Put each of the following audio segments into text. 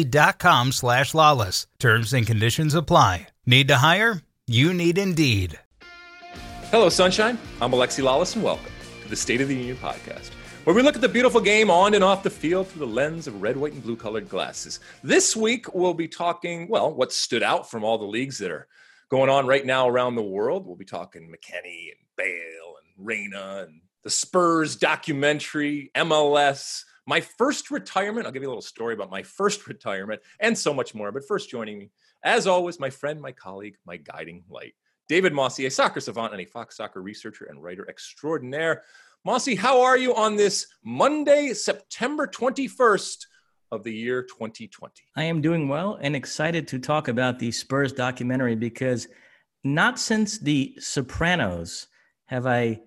Indeed.com slash lalas. Terms and conditions apply. Need to hire? You need Indeed. Hello, Sunshine. I'm Alexi Lalas, and welcome to the State of the Union podcast, where we look at the beautiful game on and off the field through the lens of red, white, and blue colored glasses. This week, we'll be talking, well, what stood out from all the leagues that are going on right now around the world. We'll be talking McKennie and Bale and Reyna and the Spurs documentary, MLS, my first retirement. I'll give you a little story about my first retirement and so much more. But first, joining me, as always, my friend, my colleague, my guiding light, David Mosse, a soccer savant and a Fox soccer researcher and writer extraordinaire. Mosse, how are you on this Monday, September 21st of the year 2020? I am doing well and excited to talk about the Spurs documentary because not since The Sopranos have I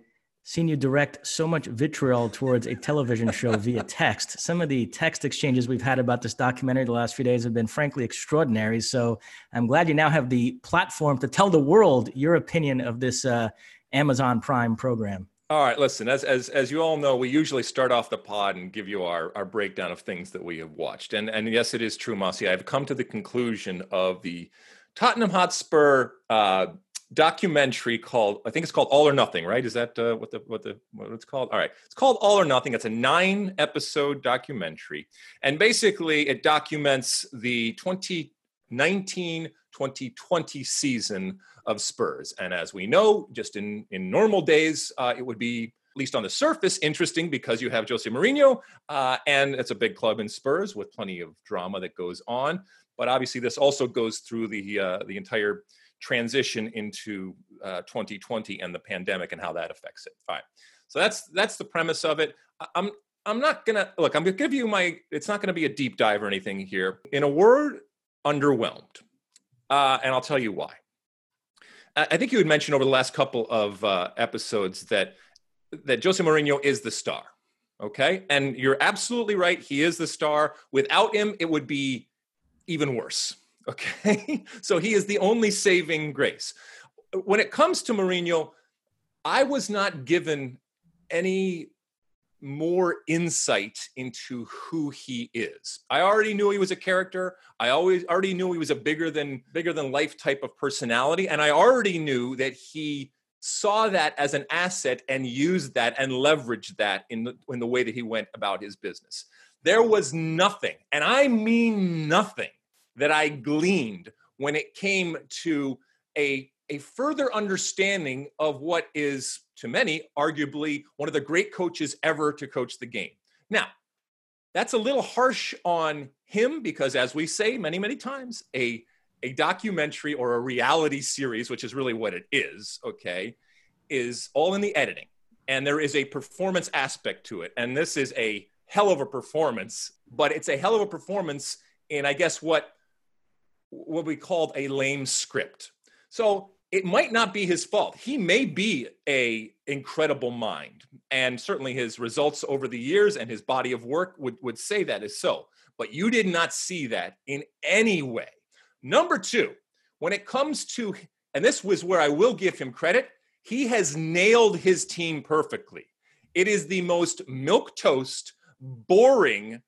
seen you direct so much vitriol towards a television show via text. Some of the text exchanges we've had about this documentary the last few days have been frankly extraordinary. So I'm glad you now have the platform to tell the world your opinion of this uh, Amazon Prime program. All right, listen, as, as, as you all know, we usually start off the pod and give you our, our breakdown of things that we have watched. And, and yes, it is true, Mosse. I've come to the conclusion of the Tottenham Hotspur uh, documentary called I think it's called All or Nothing, right? Is that uh, what the what the what it's called? All right, it's called All or Nothing. It's a nine episode documentary, and basically it documents the 2019 2020 season of Spurs. And as we know, just in in normal days, uh, it would be at least on the surface, interesting because you have Jose Mourinho, uh, and it's a big club in Spurs with plenty of drama that goes on. But obviously, this also goes through the uh, the entire transition into uh, 2020 and the pandemic and how that affects it. Fine. So that's that's the premise of it. I'm I'm not gonna look. I'm gonna give you my. It's not gonna be a deep dive or anything here. In a word, underwhelmed, uh, and I'll tell you why. I think you had mentioned over the last couple of uh, episodes that that Jose Mourinho is the star. Okay, and you're absolutely right. He is the star. Without him, it would be even worse. Okay. so he is the only saving grace. When it comes to Mourinho, I was not given any more insight into who he is. I already knew he was a character. I always already knew he was a bigger than bigger than life type of personality and I already knew that he saw that as an asset and used that and leveraged that in the, in the way that he went about his business. There was nothing, and I mean nothing that I gleaned when it came to a, a further understanding of what is, to many, arguably one of the great coaches ever to coach the game. Now, that's a little harsh on him because, as we say many, many times, a, a documentary or a reality series, which is really what it is, okay, is all in the editing. And there is a performance aspect to it. And this is a hell of a performance, but it's a hell of a performance in, I guess, what what we called a lame script. So it might not be his fault. He may be a incredible mind, and certainly his results over the years and his body of work would, would say that is so. But you did not see that in any way. Number two, when it comes to, and this was where I will give him credit, he has nailed his team perfectly. It is the most milk toast, boring,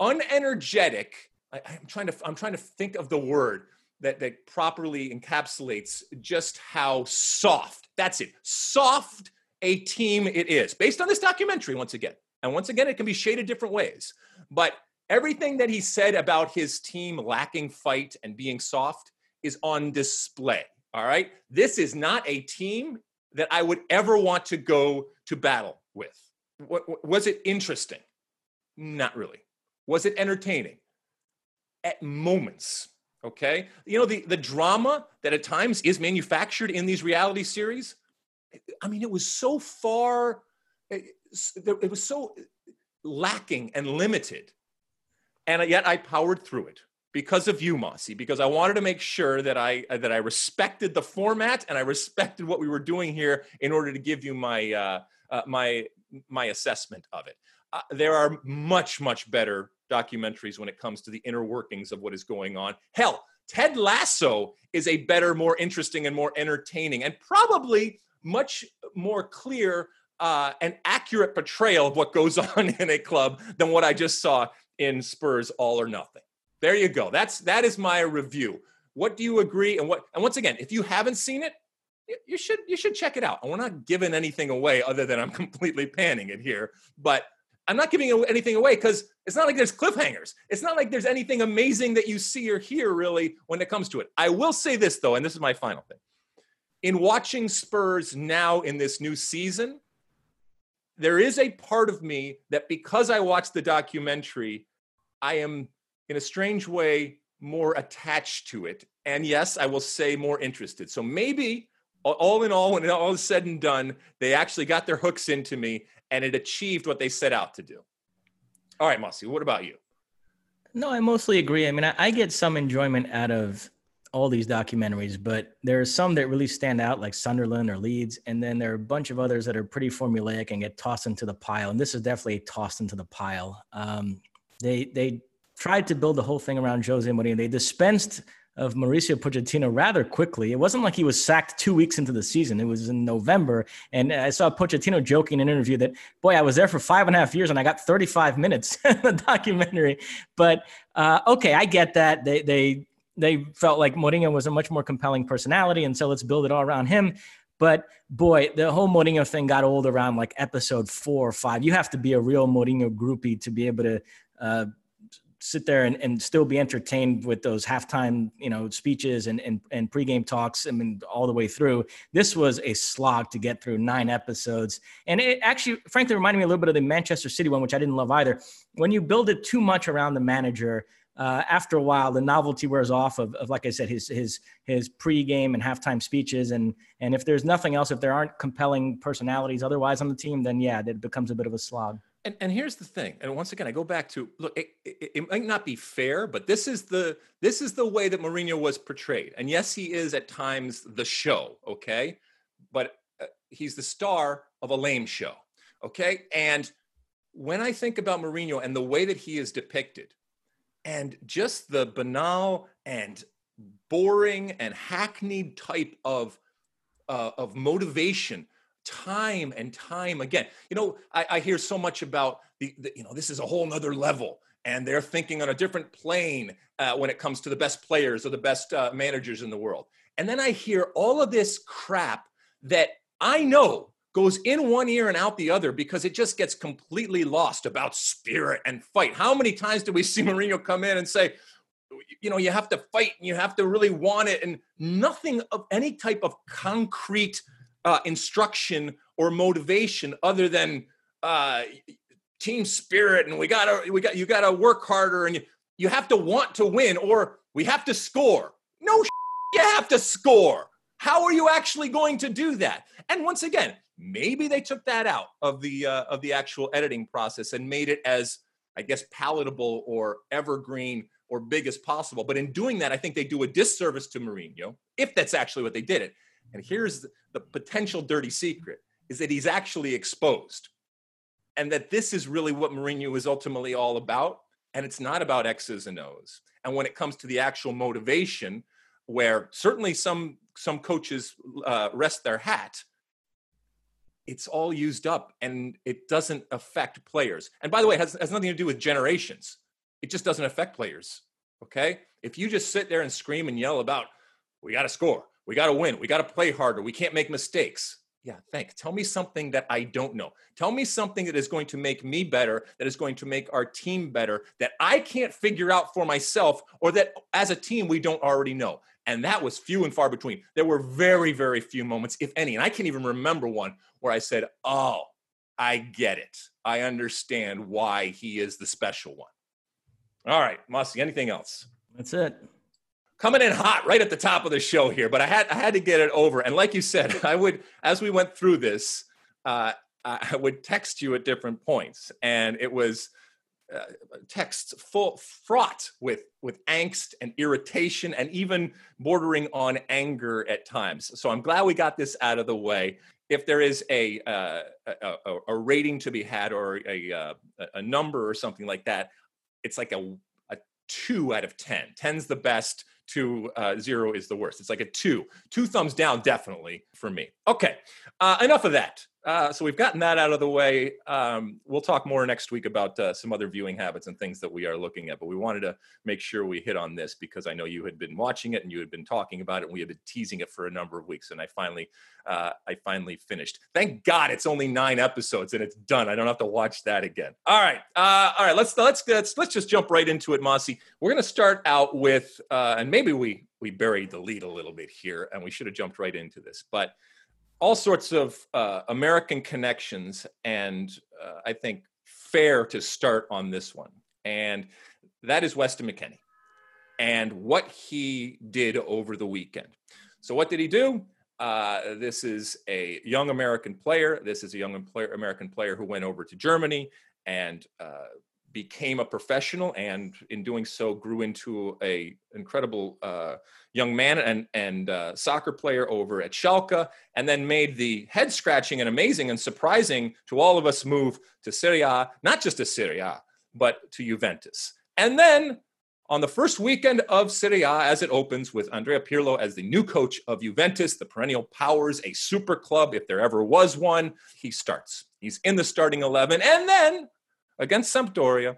unenergetic, I, am trying to I'm trying to think of the word that that properly encapsulates just how soft. That's it. Soft a team it is based on this documentary once again. And once again, it can be shaded different ways. But everything that he said about his team lacking fight and being soft is on display. All right. This is not a team that I would ever want to go to battle with. Was it interesting? Not really. Was it entertaining? At moments. Okay. You know, the, the drama that at times is manufactured in these reality series. I mean, it was so far, it, it was so lacking and limited. And yet I powered through it because of you, Mossy, because I wanted to make sure that I that I respected the format and I respected what we were doing here in order to give you my uh, uh, my my assessment of it. Uh, there are much much better documentaries when it comes to the inner workings of what is going on. Hell, Ted Lasso is a better, more interesting, and more entertaining, and probably much more clear uh, and accurate portrayal of what goes on in a club than what I just saw in Spurs All or Nothing. There you go. That's that is my review. What do you agree? And what? And once again, if you haven't seen it, you should you should check it out. And we're not giving anything away other than I'm completely panning it here. But I'm not giving anything away because it's not like there's cliffhangers. It's not like there's anything amazing that you see or hear really when it comes to it. I will say this though, and this is my final thing. In watching Spurs now in this new season, there is a part of me that because I watched the documentary, I am in a strange way, more attached to it. And yes, I will say more interested. So maybe all in all, when it all is said and done, they actually got their hooks into me and it achieved what they set out to do. All right, Mossy, what about you? No, I mostly agree. I mean, I, I get some enjoyment out of all these documentaries, but there are some that really stand out, like Sunderland or Leeds, and then there are a bunch of others that are pretty formulaic and get tossed into the pile. And this is definitely tossed into the pile. Um, they they tried to build the whole thing around Jose Mourinho. They dispensed of Mauricio Pochettino rather quickly. It wasn't like he was sacked two weeks into the season. It was in November. And I saw Pochettino joking in an interview that, boy, I was there for five and a half years and I got 35 minutes in the documentary. But uh, okay, I get that. They, they, they felt like Mourinho was a much more compelling personality. And so let's build it all around him. But boy, the whole Mourinho thing got old around like episode four or five. You have to be a real Mourinho groupie to be able to uh, sit there and, and still be entertained with those halftime, you know, speeches and, and, and pregame talks. I mean, all the way through. This was a slog to get through nine episodes. And it actually, frankly, reminded me a little bit of the Manchester City one, which I didn't love either. When you build it too much around the manager, uh, after a while, the novelty wears off of, of, like I said, his his his pregame and halftime speeches, and and if there's nothing else, if there aren't compelling personalities otherwise on the team, then yeah, it becomes a bit of a slog. And, and here's the thing and once again i go back to look it, it, it, might not be fair but this is the this is the way that Mourinho was portrayed. And yes he is at times the show okay? But uh, he's the star of a lame show okay? And when i think about Mourinho and the way that he is depicted and just the banal and boring and hackneyed type of uh, of motivation time and time again. You know, I, I hear so much about the, the, you know, this is a whole nother level and they're thinking on a different plane uh, when it comes to the best players or the best uh, managers in the world. And then I hear all of this crap that I know goes in one ear and out the other because it just gets completely lost about spirit and fight. How many times do we see Mourinho come in and say, you know, you have to fight and you have to really want it, and nothing of any type of concrete uh, instruction or motivation other than uh, team spirit and we gotta we got you gotta work harder and you, you have to want to win or we have to score. No you have to score. How are you actually going to do that? And once again maybe they took that out of the uh, of the actual editing process and made it as i guess palatable or evergreen or big as possible. But in doing that i think they do a disservice to Mourinho if that's actually what they did it and here's the potential dirty secret is that he's actually exposed. And that this is really what Mourinho is ultimately all about. And it's not about X's and O's. And when it comes to the actual motivation, where certainly some some coaches uh, rest their hat, it's all used up and it doesn't affect players. And by the way, it has, has nothing to do with generations. It just doesn't affect players. Okay. If you just sit there and scream and yell about, we got to score, we got to win. We got to play harder. We can't make mistakes. Yeah, thanks. Tell me something that I don't know. Tell me something that is going to make me better, that is going to make our team better, that I can't figure out for myself, or that as a team we don't already know. And that was few and far between. There were very, very few moments, if any. And I can't even remember one where I said, Oh, I get it. I understand why he is the special one. All right, Mossy, anything else? That's it. Coming in hot right at the top of the show here, but I had I had to get it over. And like you said, I would as we went through this, uh, I would text you at different points, and it was uh, texts full fraught with with angst and irritation and even bordering on anger at times. So I'm glad we got this out of the way. If there is a uh, a, a, rating to be had or a, uh, a number or something like that, it's like a a two out of ten. Ten's the best. Two uh, zero is the worst. It's like a two. Two thumbs down, definitely for me. Okay, uh, enough of that. Uh, so we've gotten that out of the way. Um, we'll talk more next week about uh, some other viewing habits and things that we are looking at. But we wanted to make sure we hit on this because I know you had been watching it and you had been talking about it, and we had been teasing it for a number of weeks. And I finally, uh, I finally finished. Thank God it's only nine episodes and it's done. I don't have to watch that again. All right, uh, all right. Let's let's let's let's just jump right into it, Mossy. We're going to start out with, uh, and maybe we we buried the lead a little bit here, and we should have jumped right into this, but all sorts of uh, American connections, and uh, I think fair to start on this one. And that is Weston McKennie and what he did over the weekend. So, what did he do? Uh, this is a young American player. This is a young player, American player who went over to Germany and uh, became a professional, and in doing so, grew into a incredible uh, young man and and uh, soccer player over at Schalke, and then made the head scratching and amazing and surprising to all of us move to Serie A, not just to Serie A, but to Juventus. And then on the first weekend of Serie A, as it opens with Andrea Pirlo as the new coach of Juventus, the perennial powers, a super club if there ever was one, he starts. He's in the starting 11. And then against Sampdoria,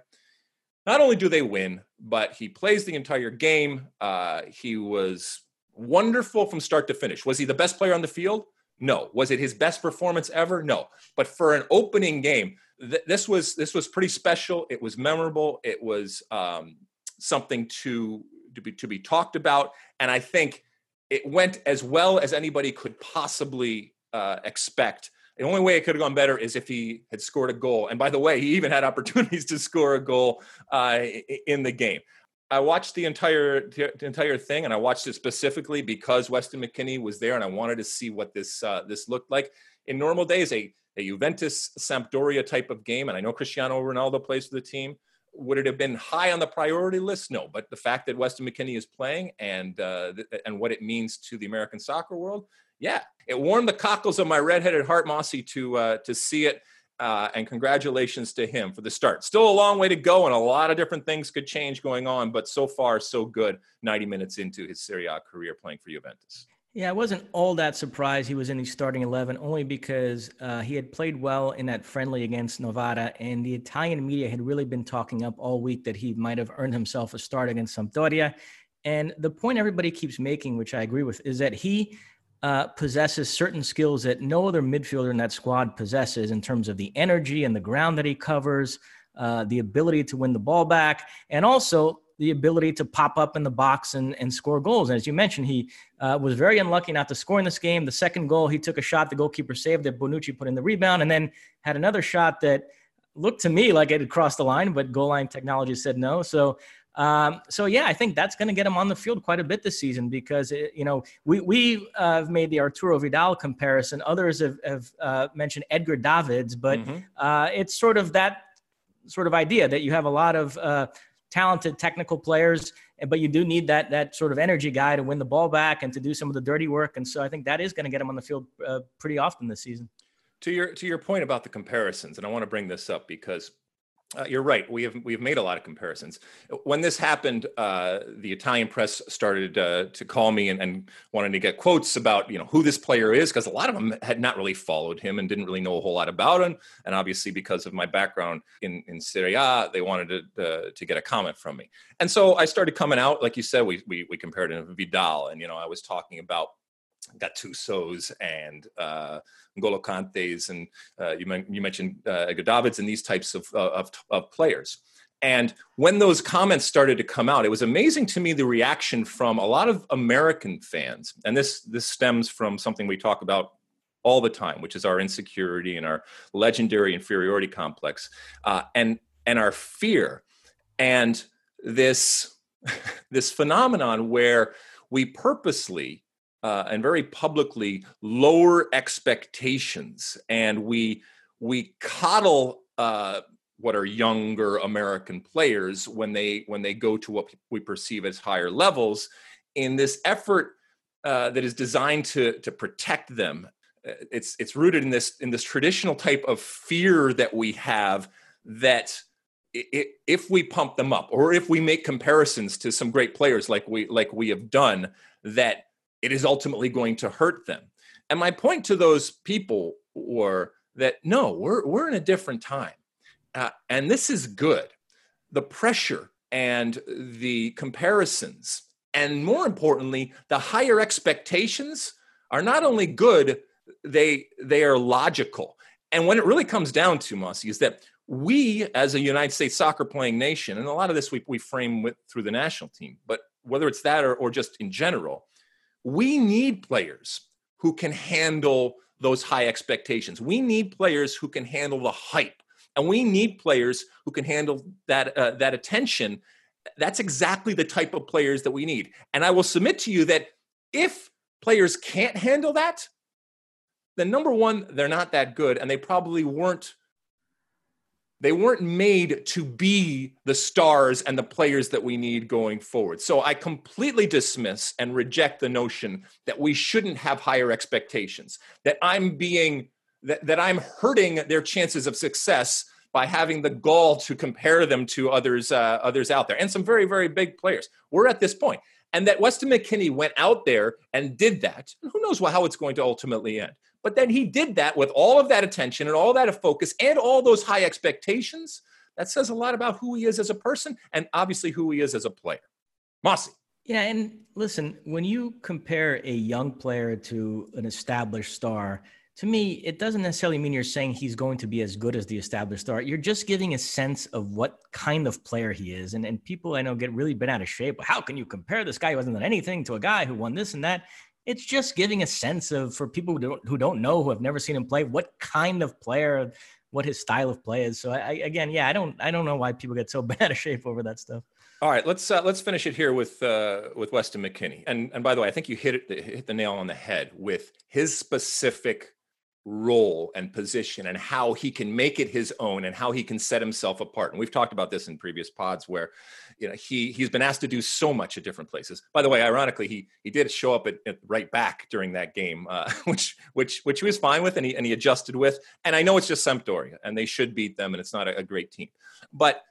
not only do they win, but he plays the entire game. Uh, he was wonderful from start to finish. Was he the best player on the field? No. Was it his best performance ever? No. But for an opening game, th- this was this was pretty special. It was memorable. It was um, something to to be to be talked about, and I think it went as well as anybody could possibly uh, expect. The only way it could have gone better is if he had scored a goal. And by the way, he even had opportunities to score a goal uh, in the game. I watched the entire the entire thing, and I watched it specifically because Weston McKennie was there, and I wanted to see what this uh, this looked like. In normal days, a a Juventus Sampdoria type of game, and I know Cristiano Ronaldo plays for the team. Would it have been high on the priority list? No, but the fact that Weston McKennie is playing and uh, th- and what it means to the American soccer world, yeah, it warmed the cockles of my redheaded heart, Mossy, to uh, to see it. Uh, and congratulations to him for the start. Still a long way to go, and a lot of different things could change going on, but so far, so good. 90 minutes into his Serie A career playing for Juventus. Yeah, I wasn't all that surprised he was in the starting 11, only because uh, he had played well in that friendly against Novara, and the Italian media had really been talking up all week that he might have earned himself a start against Sampdoria. And the point everybody keeps making, which I agree with, is that he uh, possesses certain skills that no other midfielder in that squad possesses in terms of the energy and the ground that he covers, uh, the ability to win the ball back, and also the ability to pop up in the box and, and score goals. And as you mentioned, he uh, was very unlucky not to score in this game. The second goal, he took a shot the goalkeeper saved that Bonucci put in the rebound, and then had another shot that looked to me like it had crossed the line, but goal line technology said no. So um, so yeah, I think that's going to get him on the field quite a bit this season because it, you know we we uh, have made the Arturo Vidal comparison. Others have, have uh, mentioned Edgar Davids, but mm-hmm. uh, it's sort of that sort of idea that you have a lot of uh, talented technical players, but you do need that that sort of energy guy to win the ball back and to do some of the dirty work. And so I think that is going to get him on the field uh, pretty often this season. To your to your point about the comparisons, and I want to bring this up because uh, you're right. We have we've made a lot of comparisons. When this happened, uh, the Italian press started uh, to call me and, and wanted to get quotes about you know who this player is because a lot of them had not really followed him and didn't really know a whole lot about him. And obviously, because of my background in in Serie A, they wanted to uh, to get a comment from me. And so I started coming out, like you said, we we, we compared him to Vidal, and you know I was talking about Gattuso's and uh, N'Golo Kante's, and uh, you, you, mentioned uh, Davids and these types of, uh, of, of, players. And when those comments started to come out, it was amazing to me the reaction from a lot of American fans. And this this stems from something we talk about all the time, which is our insecurity and our legendary inferiority complex, uh, and and our fear, and this this phenomenon where we purposely uh, and very publicly lower expectations, and we we coddle uh, what are younger American players when they when they go to what we perceive as higher levels, in this effort uh, that is designed to to protect them. Uh, it's it's rooted in this in this traditional type of fear that we have that if we pump them up or if we make comparisons to some great players like we like we have done that it is ultimately going to hurt them. And my point to those people were that no we're we're in a different time. Uh, and this is good. The pressure and the comparisons and more importantly the higher expectations are not only good they they are logical. And when it really comes down to Mossy is that we as a united states soccer playing nation and a lot of this we, we frame with through the national team but whether it's that or, or just in general we need players who can handle those high expectations. We need players who can handle the hype and we need players who can handle that uh, that attention. That's exactly the type of players that we need. And i will submit to you that if players can't handle that then number one they're not that good and they probably weren't they weren't made to be the stars and the players that we need going forward. So I completely dismiss and reject the notion that we shouldn't have higher expectations, that I'm being that, that I'm hurting their chances of success by having the gall to compare them to others uh, others out there and some very very big players. We're at this point. And that Weston McKennie went out there and did that. Who knows how it's going to ultimately end? But then he did that with all of that attention and all that focus and all those high expectations. That says a lot about who he is as a person and obviously who he is as a player. Mossy. Yeah, and listen, when you compare a young player to an established star, to me, it doesn't necessarily mean you're saying he's going to be as good as the established star. You're just giving a sense of what kind of player he is. And, and people I know get really bent out of shape. How can you compare this guy who hasn't done anything to a guy who won this and that? It's just giving a sense of for people who don't who don't know who have never seen him play what kind of player what his style of play is. So I, again yeah i don't i don't know why people get so bad of shape over that stuff. All right let's uh, let's finish it here with uh, with weston mckennie. And and by the way i think you hit it hit the nail on the head with his specific role and position and how he can make it his own and how he can set himself apart. And we've talked about this in previous pods where you know he he's been asked to do so much at different places. By the way, ironically, he he did show up at, at right back during that game, uh, which which which he was fine with and he and he adjusted with. And I know it's just Sampdoria and they should beat them and it's not a, a great team. But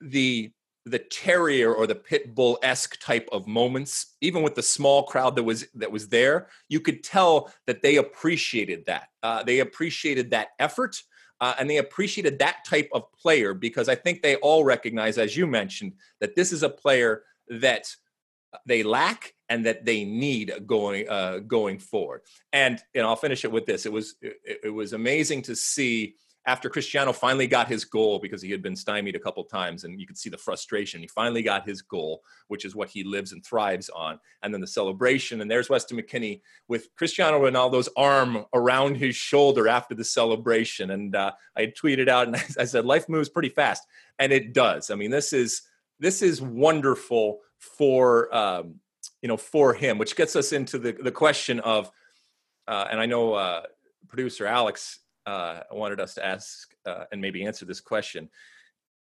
the the terrier or the pit bull esque type of moments, even with the small crowd that was that was there, you could tell that they appreciated that. Uh, they appreciated that effort, uh, and they appreciated that type of player because I think they all recognize, as you mentioned, that this is a player that they lack and that they need going uh, going forward. And I'll finish it with this. It was it, it was amazing to see after Cristiano finally got his goal because he had been stymied a couple times and you could see the frustration. He finally got his goal, which is what he lives and thrives on. And then the celebration. And there's Weston McKennie with Cristiano Ronaldo's arm around his shoulder after the celebration. And uh, I tweeted out and I said, life moves pretty fast. And it does. I mean, this is this is wonderful for um, you know for him, which gets us into the, the question of, uh, and I know uh, producer Alex uh, wanted us to ask uh, and maybe answer this question.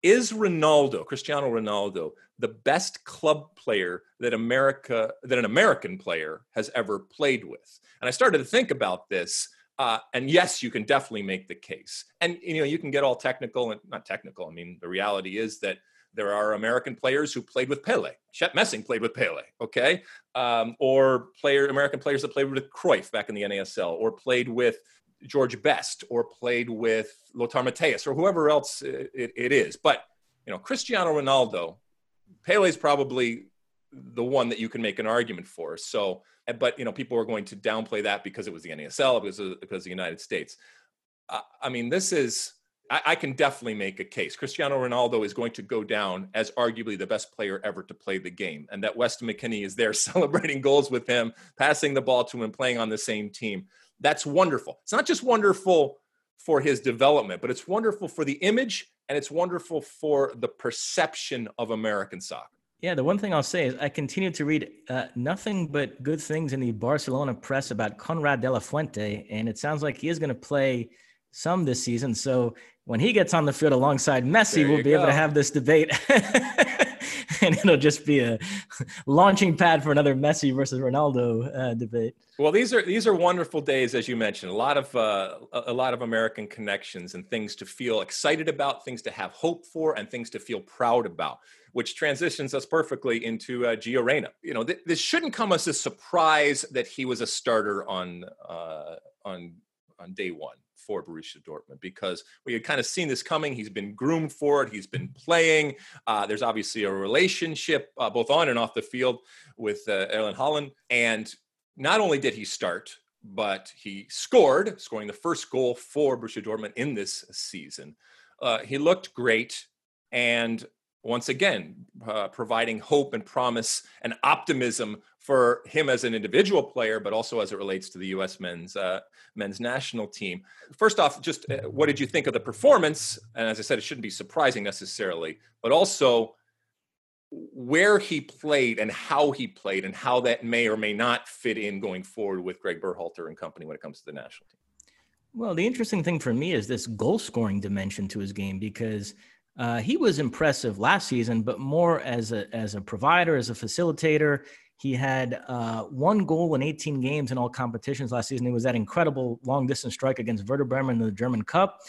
Is Ronaldo, Cristiano Ronaldo, the best club player that America, that an American player has ever played with? And I started to think about this. Uh, and yes, you can definitely make the case. And you know, you can get all technical and not technical. I mean, the reality is that there are American players who played with Pele. Shep Messing played with Pele, okay? Um, or player American players that played with Cruyff back in the NASL, or played with George Best or played with Lothar Matthäus or whoever else it, it is. But, you know, Cristiano Ronaldo, Pele's probably the one that you can make an argument for. So, but, you know, people are going to downplay that because it was the NASL, because of, because of the United States. Uh, I mean, this is, I, I, can definitely make a case. Cristiano Ronaldo is going to go down as arguably the best player ever to play the game, and that Weston McKennie is there celebrating goals with him, passing the ball to him, playing on the same team. That's wonderful. It's not just wonderful for his development, but it's wonderful for the image and it's wonderful for the perception of American soccer. Yeah, the one thing I'll say is I continue to read uh, nothing but good things in the Barcelona press about Konrad de la Fuente, and it sounds like he is going to play some this season. So when he gets on the field alongside Messi, we'll be go. able to have this debate. and it'll just be a launching pad for another Messi versus Ronaldo uh, debate. Well, these are these are wonderful days, as you mentioned. A lot of uh, a lot of American connections and things to feel excited about, things to have hope for, and things to feel proud about. Which transitions us perfectly into uh, Gio Reyna. You know, th- this shouldn't come as a surprise that he was a starter on uh, on on day one for Borussia Dortmund because we had kind of seen this coming. He's been groomed for it. He's been playing. Uh, there's obviously a relationship uh, both on and off the field with uh, Erling Haaland. And not only did he start, but he scored, scoring the first goal for Borussia Dortmund in this season. Uh, he looked great. And once again, uh, providing hope and promise and optimism for him as an individual player, but also as it relates to the U.S. men's uh, men's national team. First off, just uh, what did you think of the performance? And as I said, it shouldn't be surprising necessarily, but also where he played and how he played and how that may or may not fit in going forward with Greg Berhalter and company when it comes to the national team. Well, the interesting thing for me is this goal scoring dimension to his game because uh, he was impressive last season, but more as a as a provider, as a facilitator. He had uh, one goal in 18 games in all competitions last season. It was that incredible long distance strike against Werder Bremen in the German Cup.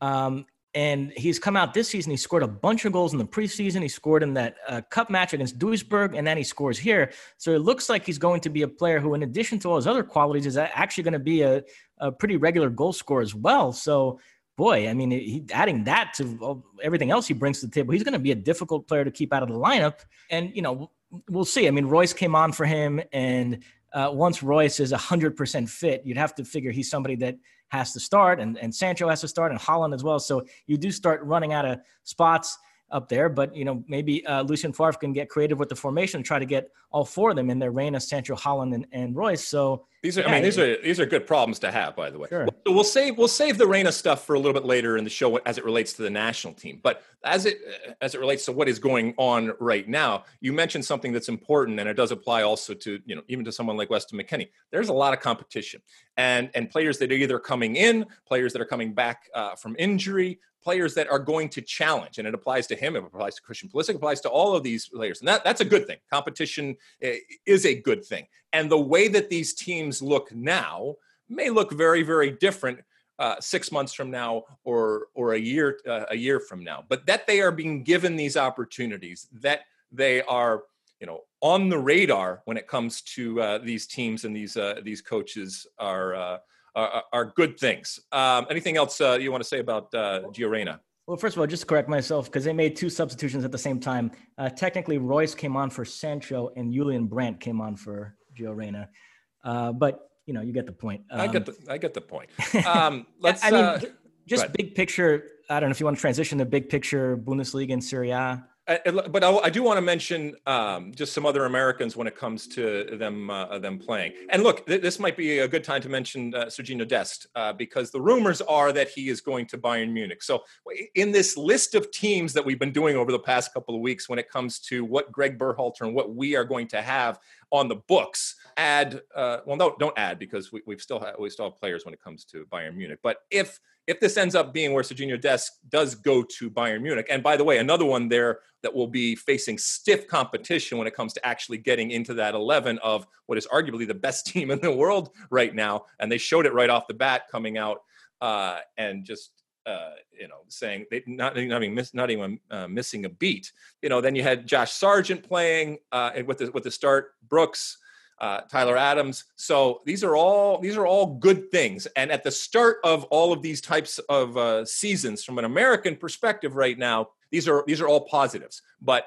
Um, and he's come out this season. He scored a bunch of goals in the preseason. He scored in that uh, cup match against Duisburg, and then he scores here. So it looks like he's going to be a player who, in addition to all his other qualities, is actually going to be a, a pretty regular goal scorer as well. So, boy, I mean, he, adding that to everything else he brings to the table, he's going to be a difficult player to keep out of the lineup. And, you know, we'll see. I mean, Reus came on for him, and uh, once Reus is 100% fit, you'd have to figure he's somebody that has to start, and, and Sancho has to start, and Haaland as well. So you do start running out of spots up there. But you know, maybe uh, Lucien Favre can get creative with the formation and try to get all four of them in there: Reyna, Sancho, Haaland, and, and Reus. So these are, yeah, I mean, these are these are good problems to have, by the way. Sure. So we'll save we'll save the Reyna stuff for a little bit later in the show as it relates to the national team. But as it as it relates to what is going on right now, you mentioned something that's important, and it does apply also to you know even to someone like Weston McKennie. There's a lot of competition, and and players that are either coming in, players that are coming back uh, from injury, players that are going to challenge, and it applies to him. It applies to Christian Pulisic. It applies to all of these players, and that, that's a good thing. Competition eh, is a good thing, and the way that these teams look now may look very, very different uh, six months from now or or a year uh, a year from now. But that they are being given these opportunities, that they are you know on the radar when it comes to uh, these teams and these uh, these coaches are uh, are, are good things. Um, anything else uh, you want to say about uh, Gio Reyna? Well, first of all, just to correct myself, because they made two substitutions at the same time. Uh, technically, Reus came on for Sancho and Julian Brandt came on for Gio Reyna. Uh, but, you know, you get the point. Um, I get the, I get the point. Um, let's, I mean, uh, just big picture. I don't know if you want to transition the big picture Bundesliga and Serie A. but I, I, do want to mention um, just some other Americans when it comes to them uh, them playing. And look, th- this might be a good time to mention uh, Sergiño Dest uh, because the rumors are that he is going to Bayern Munich. So in this list of teams that we've been doing over the past couple of weeks, when it comes to what Greg Berhalter and what we are going to have on the books, add uh, well, no, don't add because we, we've still ha- we still have players when it comes to Bayern Munich. But if if this ends up being where Sergiño Dest does go to Bayern Munich, and by the way, another one there that will be facing stiff competition when it comes to actually getting into that 11 of what is arguably the best team in the world right now. And they showed it right off the bat coming out uh, and just uh, you know, saying they not, not even miss, not even uh, missing a beat. You know, then you had Josh Sargent playing uh, with the with the start, Brooks, uh, Tyler Adams. So these are all these are all good things. And at the start of all of these types of uh, seasons, from an American perspective, right now, these are these are all positives. But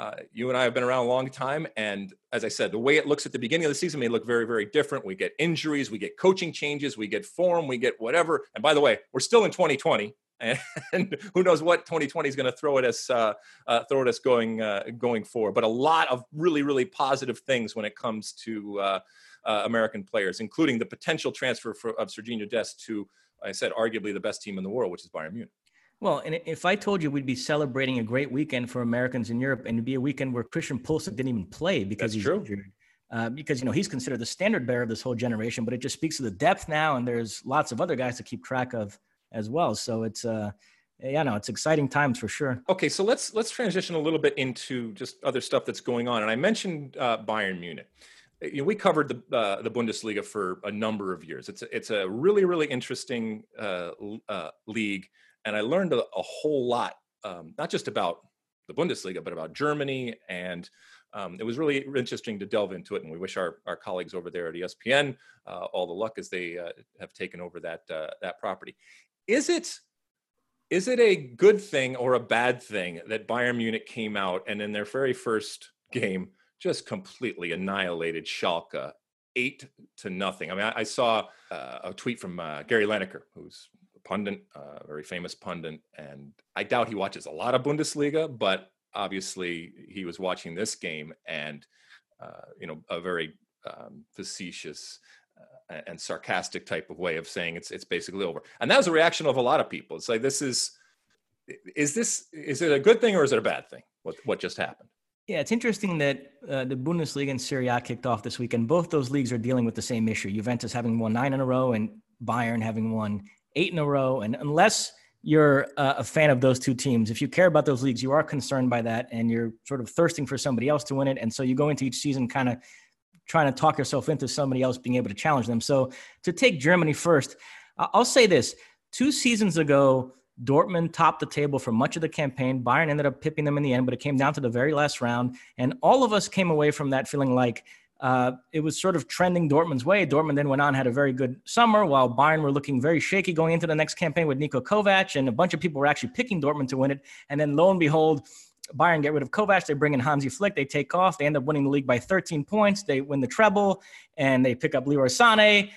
uh, you and I have been around a long time, and as I said, the way it looks at the beginning of the season may look very, very different. We get injuries, we get coaching changes, we get form, we get whatever. And by the way, we're still in 2020, and, who knows what 2020 is going to throw at us uh, uh, throw at us going uh, going forward. But a lot of really really positive things when it comes to uh, American players, including the potential transfer for, of Sergiño Dest to, I said, arguably the best team in the world, which is Bayern Munich. Well, and if I told you we'd be celebrating a great weekend for Americans in Europe, and it'd be a weekend where Christian Pulisic didn't even play because That's he's true. injured, uh, because you know he's considered the standard bearer of this whole generation. But it just speaks to the depth now, and there's lots of other guys to keep track of as well. So it's uh, yeah, no, it's exciting times for sure. Okay, so let's let's transition a little bit into just other stuff that's going on. And I mentioned uh, Bayern Munich. You know, we covered the uh, the Bundesliga for a number of years. It's a, it's a really really interesting uh, uh, league, and I learned a, a whole lot, um, not just about the Bundesliga, but about Germany. And um, it was really interesting to delve into it. And we wish our, our colleagues over there at ESPN uh, all the luck as they uh, have taken over that uh, that property. Is it is it a good thing or a bad thing that Bayern Munich came out and in their very first game just completely annihilated Schalke eight to nothing? I mean, I, I saw uh, a tweet from uh, Gary Lineker, who's pundit, uh, very famous pundit, and I doubt he watches a lot of Bundesliga, but obviously he was watching this game and uh, you know a very um, facetious uh, and sarcastic type of way of saying it's it's basically over. And that was a reaction of a lot of people. It's like this is is this is it a good thing or is it a bad thing? What what just happened? Yeah, it's interesting that uh, the Bundesliga and Serie A kicked off this weekend. Both those leagues are dealing with the same issue. Juventus having won nine in a row and Bayern having won eight in a row. And unless you're uh, a fan of those two teams, if you care about those leagues, you are concerned by that and you're sort of thirsting for somebody else to win it. And so you go into each season kind of trying to talk yourself into somebody else being able to challenge them. So to take Germany first, I'll say this two seasons ago, Dortmund topped the table for much of the campaign. Bayern ended up pipping them in the end, but it came down to the very last round. And all of us came away from that feeling like uh, it was sort of trending Dortmund's way. Dortmund then went on, had a very good summer, while Bayern were looking very shaky going into the next campaign with Niko Kovac. And a bunch of people were actually picking Dortmund to win it. And then lo and behold, Bayern get rid of Kovac. They bring in Hansi Flick. They take off. They end up winning the league by 13 points. They win the treble, and they pick up Leroy Sané,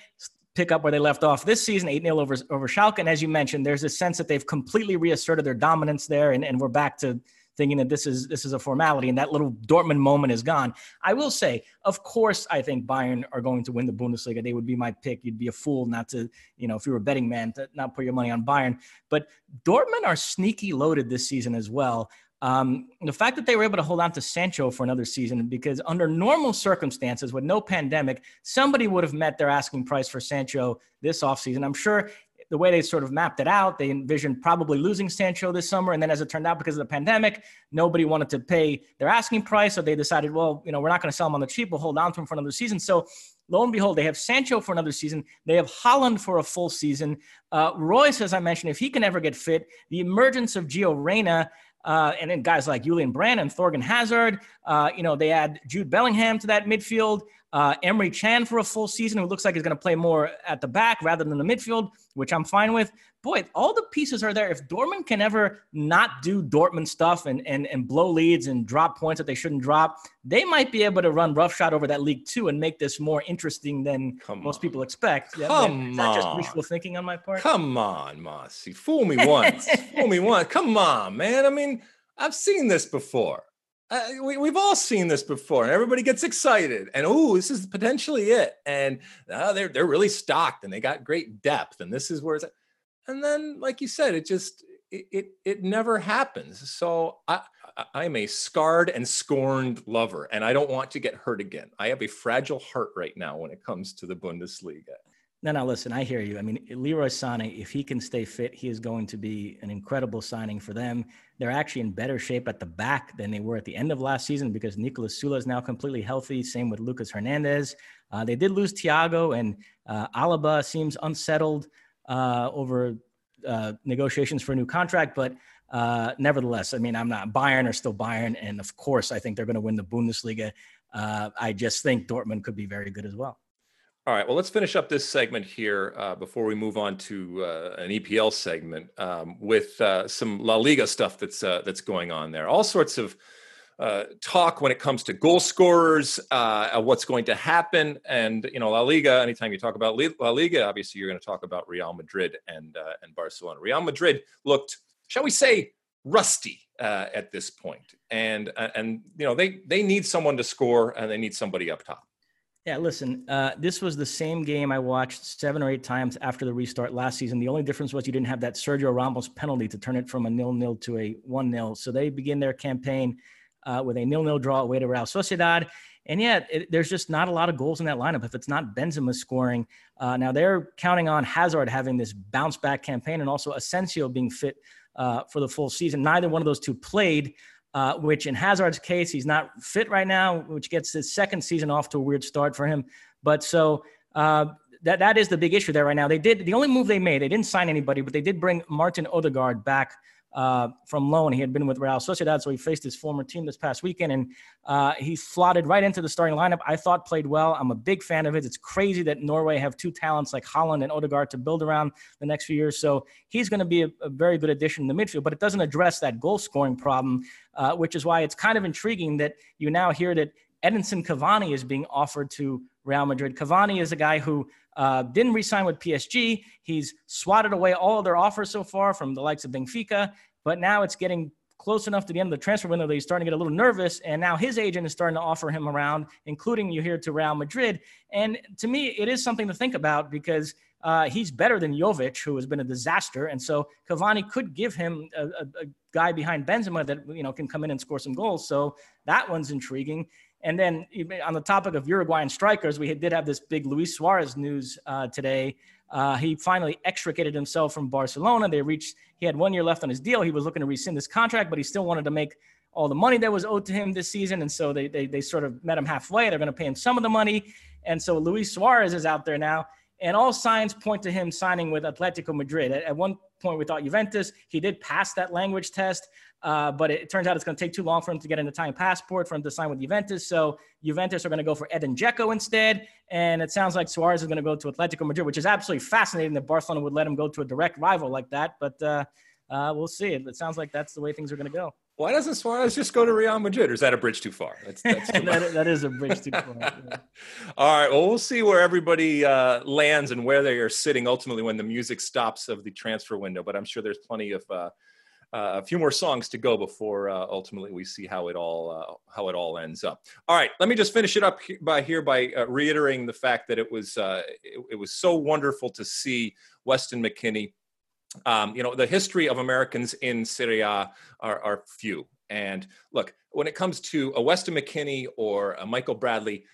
pick up where they left off this season, 8 0 over, over Schalke. And as you mentioned, there's a sense that they've completely reasserted their dominance there, and, and we're back to thinking that this is this is a formality and that little Dortmund moment is gone. I will say, of course, I think Bayern are going to win the Bundesliga. They would be my pick. You'd be a fool not to, you know, if you were a betting man, to not put your money on Bayern. But Dortmund are sneaky loaded this season as well. Um, the fact that they were able to hold on to Sancho for another season, because under normal circumstances, with no pandemic, somebody would have met their asking price for Sancho this offseason. I'm sure the way they sort of mapped it out, they envisioned probably losing Sancho this summer. And then as it turned out, because of the pandemic, nobody wanted to pay their asking price. So they decided, well, you know, we're not going to sell him on the cheap. We'll hold on to him for another season. So lo and behold, they have Sancho for another season. They have Haaland for a full season. Uh, Reus, as I mentioned, if he can ever get fit, the emergence of Gio Reyna, uh, and then guys like Julian Brandt and Thorgan Hazard. Uh, you know, they add Jude Bellingham to that midfield. Uh, Emre Can for a full season, who looks like he's going to play more at the back rather than the midfield, which I'm fine with. Boy, all the pieces are there. If Dortmund can ever not do Dortmund stuff and, and, and blow leads and drop points that they shouldn't drop, they might be able to run roughshod over that league too and make this more interesting than Come most on. people expect. Yeah, Come Is that just wishful thinking on my part? Come on, Mossy. Fool me once. Fool me once. Come on, man. I mean, I've seen this before. Uh, we, we've all seen this before, and everybody gets excited. And oh, this is potentially it. And uh, they're they're really stocked, and they got great depth. And this is where it's. At. And then, like you said, it just it it, it never happens. So I I- I'm a scarred and scorned lover, and I don't want to get hurt again. I have a fragile heart right now when it comes to the Bundesliga. No, no, listen, I hear you. I mean, Leroy Sané, if he can stay fit, he is going to be an incredible signing for them. They're actually in better shape at the back than they were at the end of last season because Niklas Süle is now completely healthy. Same with Lucas Hernandez. Uh, they did lose Thiago, and uh, Alaba seems unsettled uh, over uh, negotiations for a new contract. But uh, nevertheless, I mean, I'm not Bayern are still Bayern, and of course, I think they're going to win the Bundesliga. Uh, I just think Dortmund could be very good as well. All right. Well, let's finish up this segment here uh, before we move on to uh, an EPL segment um, with uh, some La Liga stuff that's uh, that's going on there. All sorts of uh, talk when it comes to goal scorers, uh, what's going to happen, and you know La Liga. Anytime you talk about La Liga, obviously you're going to talk about Real Madrid and and Barcelona. Real Madrid looked, shall we say, rusty at this point, and and you know they they need someone to score and they need somebody up top. Yeah, listen, uh, this was the same game I watched seven or eight times after the restart last season. The only difference was you didn't have that Sergio Ramos penalty to turn it from a nil-nil to a one-nil. So they begin their campaign uh, with a nil-nil draw away to Real Sociedad. And yet, it, there's just not a lot of goals in that lineup if it's not Benzema scoring. Uh, now they're counting on Hazard having this bounce back campaign and also Asensio being fit uh, for the full season. Neither one of those two played, uh, which in Hazard's case, he's not fit right now, which gets his second season off to a weird start for him. But so uh, that that is the big issue there right now. They did the only move they made. They didn't sign anybody, but they did bring Martin Odegaard back uh, from loan. He had been with Real Sociedad, so he faced his former team this past weekend, and uh, he slotted right into the starting lineup. I thought played well. I'm a big fan of it. It's crazy that Norway have two talents like Haaland and Odegaard to build around the next few years. So he's going to be a, a, very good addition in the midfield, but it doesn't address that goal scoring problem, uh, which is why it's kind of intriguing that you now hear that Edinson Cavani is being offered to Real Madrid. Cavani is a guy who uh, didn't resign with PSG. He's swatted away all of their offers so far from the likes of Benfica, but now it's getting close enough to the end of the transfer window that he's starting to get a little nervous. And now his agent is starting to offer him around, including you here to Real Madrid. And to me, it is something to think about because uh, he's better than Jovic, who has been a disaster. And so Cavani could give him a, a, a, guy behind Benzema that you know can come in and score some goals. So that one's intriguing. And then on the topic of Uruguayan strikers, we did have this big Luis Suarez news uh, today. Uh, he finally extricated himself from Barcelona. They reached, he had one year left on his deal. He was looking to rescind his contract, but he still wanted to make all the money that was owed to him this season. And so they, they, they sort of met him halfway. They're going to pay him some of the money. And so Luis Suarez is out there now. And all signs point to him signing with Atletico Madrid. At, at one point, we thought Juventus. He did pass that language test. Uh, but it, it, turns out it's going to take too long for him to get an Italian passport for him to sign with Juventus. So Juventus are going to go for Edin Dzeko instead. And it sounds like Suarez is going to go to Atletico Madrid, which is absolutely fascinating that Barcelona would let him go to a direct rival like that. But uh, uh, we'll see. It, it sounds like that's the way things are going to go. Why doesn't Suarez just go to Real Madrid, or is that a bridge too far? That's, that's too that, that is a bridge too far. Yeah. All right. Well, we'll see where everybody uh, lands and where they are sitting ultimately when the music stops of the transfer window. But I'm sure there's plenty of uh, uh, a few more songs to go before uh, ultimately we see how it all uh, how it all ends up. All right, let me just finish it up by here by uh, reiterating the fact that it was uh, it, it, was so wonderful to see Weston McKennie. Um, you know, the history of Americans in Serie A are, are few. And look, when it comes to a Weston McKennie or a Michael Bradley,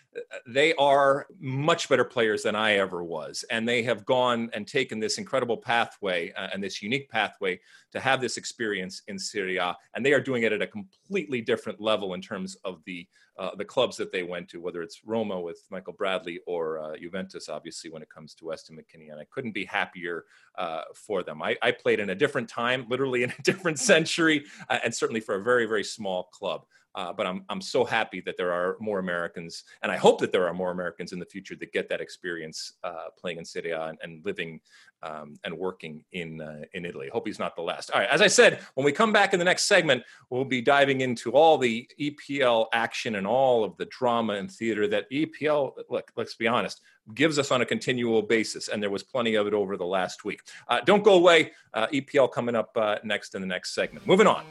they are much better players than I ever was. And they have gone and taken this incredible pathway uh, and this unique pathway to have this experience in Serie A. And they are doing it at a completely different level in terms of the uh, the clubs that they went to, whether it's Roma with Michael Bradley or uh, Juventus, obviously, when it comes to Weston McKennie. And I couldn't be happier uh, for them. I, I, played in a different time, literally in a different century, uh, and certainly for a very, very small club. Uh, but I'm I'm so happy that there are more Americans, and I hope that there are more Americans in the future that get that experience uh, playing in Serie A and, and living um, and working in uh, in Italy. Hope he's not the last. All right, as I said, when we come back in the next segment, we'll be diving into all the EPL action and all of the drama and theater that EPL. Look, let's be honest, gives us on a continual basis, and there was plenty of it over the last week. Uh, don't go away. Uh, EPL coming up uh, next in the next segment. Moving on.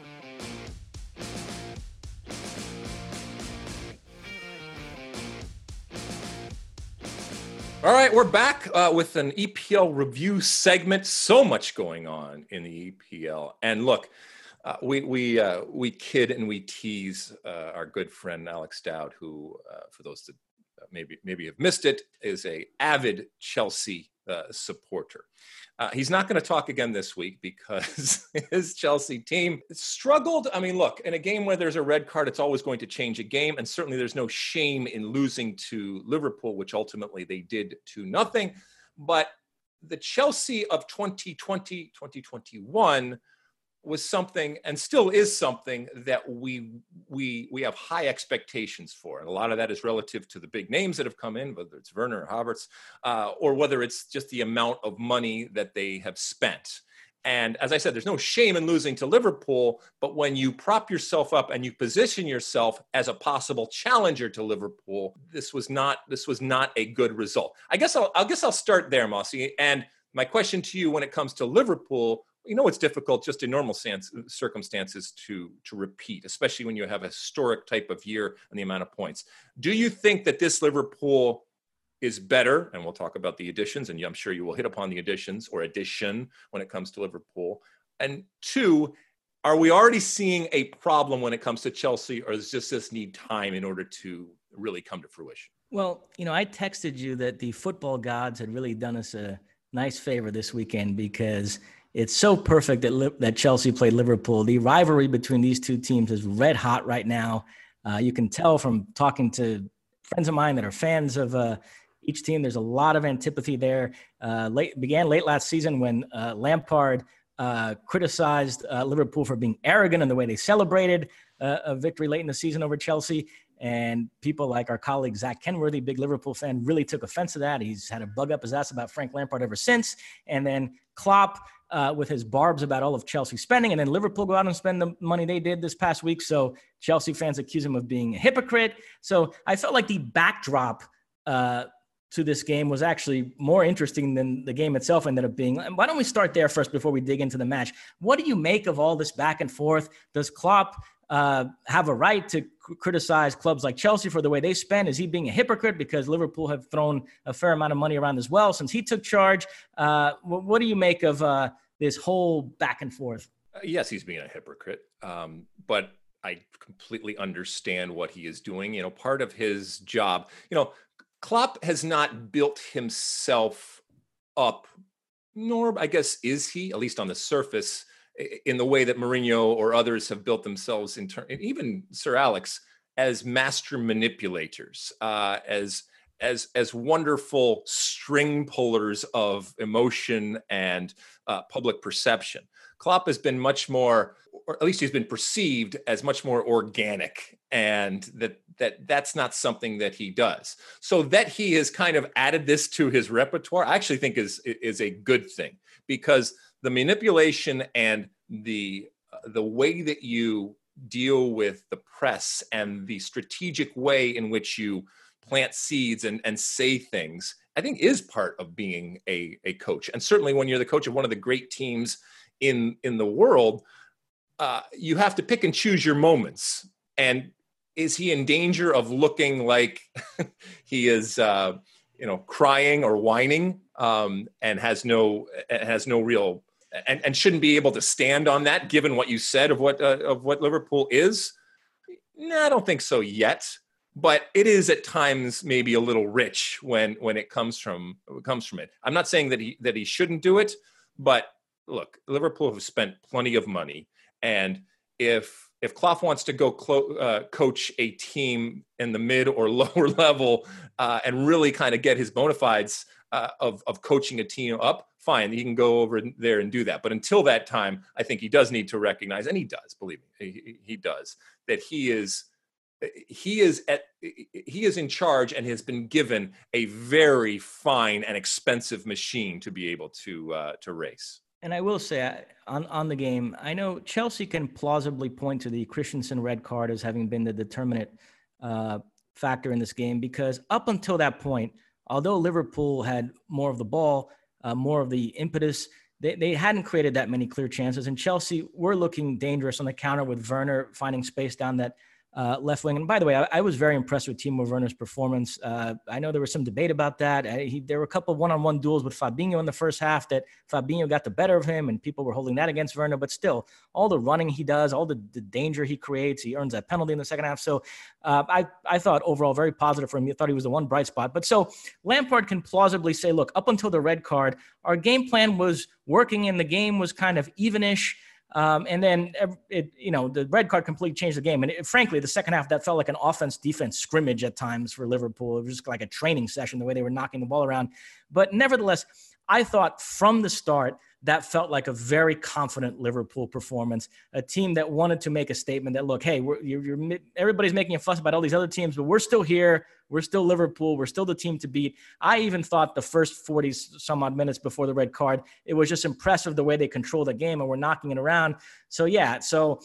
All right, we're back uh, with an EPL review segment. So much going on in the EPL, and look, uh, we we uh, we kid and we tease uh, our good friend Alex Dowd, who, uh, for those that maybe maybe have missed it, is a avid Chelsea uh, supporter. Uh, he's not going to talk again this week because his Chelsea team struggled. I mean, look, in a game where there's a red card, it's always going to change a game. And certainly there's no shame in losing to Liverpool, which ultimately they did to nothing. But the Chelsea of 2020, 2021 was something and still is something that we we we have high expectations for and a lot of that is relative to the big names that have come in whether it's Werner or Havertz uh, or whether it's just the amount of money that they have spent And as I said, there's no shame in losing to Liverpool, but when you prop yourself up and you position yourself as a possible challenger to Liverpool, this was not this was not a good result. I guess I'll I guess I'll start there, Mossy. And my question to you when it comes to Liverpool, you know it's difficult just in normal circumstances to to repeat, especially when you have a historic type of year and the amount of points. Do you think that this Liverpool is better, and we'll talk about the additions, and I'm sure you will hit upon the additions or addition when it comes to Liverpool. And two, are we already seeing a problem when it comes to Chelsea, or does just this need time in order to really come to fruition? Well, you know, I texted you that the football gods had really done us a nice favor this weekend because it's so perfect that that Chelsea played Liverpool. The rivalry between these two teams is red hot right now. Uh, you can tell from talking to friends of mine that are fans of uh, each team. There's a lot of antipathy there. Uh, late began late last season when uh, Lampard uh, criticized uh, Liverpool for being arrogant in the way they celebrated a victory late in the season over Chelsea. And people like our colleague Zach Kenworthy, big Liverpool fan, really took offense to that. He's had a bug up his ass about Frank Lampard ever since. And then Klopp uh, with his barbs about all of Chelsea spending, and then Liverpool go out and spend the money they did this past week. So Chelsea fans accuse him of being a hypocrite. So I felt like the backdrop uh, to this game was actually more interesting than the game itself ended up being. Why don't we start there first before we dig into the match? What do you make of all this back and forth? Does Klopp uh, have a right to criticize clubs like Chelsea for the way they spend? Is he being a hypocrite because Liverpool have thrown a fair amount of money around as well since he took charge? Uh, what, what, do you make of uh, this whole back and forth? Uh, yes, he's being a hypocrite, um, but I completely understand what he is doing. You know, part of his job, you know, Klopp has not built himself up, nor I guess is he, at least on the surface, in the way that Mourinho or others have built themselves in turn, even Sir Alex, as master manipulators, uh, as as as wonderful string pullers of emotion and uh, public perception. Klopp has been much more, or at least he's been perceived as much more organic, and that that that's not something that he does. So that he has kind of added this to his repertoire, I actually think is is a good thing because the manipulation and the the way that you deal with the press and the strategic way in which you plant seeds and, and say things, I think is part of being a, a coach. And certainly when you're the coach of one of the great teams in in the world, uh, you have to pick and choose your moments. And is he in danger of looking like he is, uh, you know, crying or whining um, and has no has no real and, and shouldn't be able to stand on that, given what you said of what uh, of what Liverpool is? No, I don't think so yet. But it is at times maybe a little rich when when it comes from it comes from it. I'm not saying that he that he shouldn't do it, but look, Liverpool have spent plenty of money, and if if Klopp wants to go clo- uh, coach a team in the mid or lower level uh, and really kind of get his bona fides uh, of of coaching a team up, fine, he can go over there and do that. But until that time, I think he does need to recognize, and he does, believe me, he, he does, that he is he is at he is in charge and has been given a very fine and expensive machine to be able to uh, to race. And I will say on on the game, I know Chelsea can plausibly point to the Christensen red card as having been the determinant uh, factor in this game because up until that point, although Liverpool had more of the ball, uh, more of the impetus, they, they hadn't created that many clear chances. And Chelsea were looking dangerous on the counter with Werner finding space down that uh, left wing. And by the way, I, I, was very impressed with Timo Werner's performance. Uh, I know there was some debate about that. I, he, there were a couple of one-on-one duels with Fabinho in the first half that Fabinho got the better of him, and people were holding that against Werner. But still, all the running he does, all the, the danger he creates, he earns that penalty in the second half. So uh, I, I thought overall very positive for him. I thought he was the one bright spot. But so Lampard can plausibly say, look, up until the red card, our game plan was working, and the game was kind of evenish. Um, and then it, you know, the red card completely changed the game. And it, frankly, the second half that felt like an offense defense scrimmage at times for Liverpool. It was just like a training session the way they were knocking the ball around. But nevertheless, I thought from the start that felt like a very confident Liverpool performance, a team that wanted to make a statement that, look, hey, you're, you're, everybody's making a fuss about all these other teams, but we're still here. We're still Liverpool. We're still the team to beat. I even thought the first 40 some odd minutes before the red card, it was just impressive the way they controlled the game and were knocking it around. So, yeah, so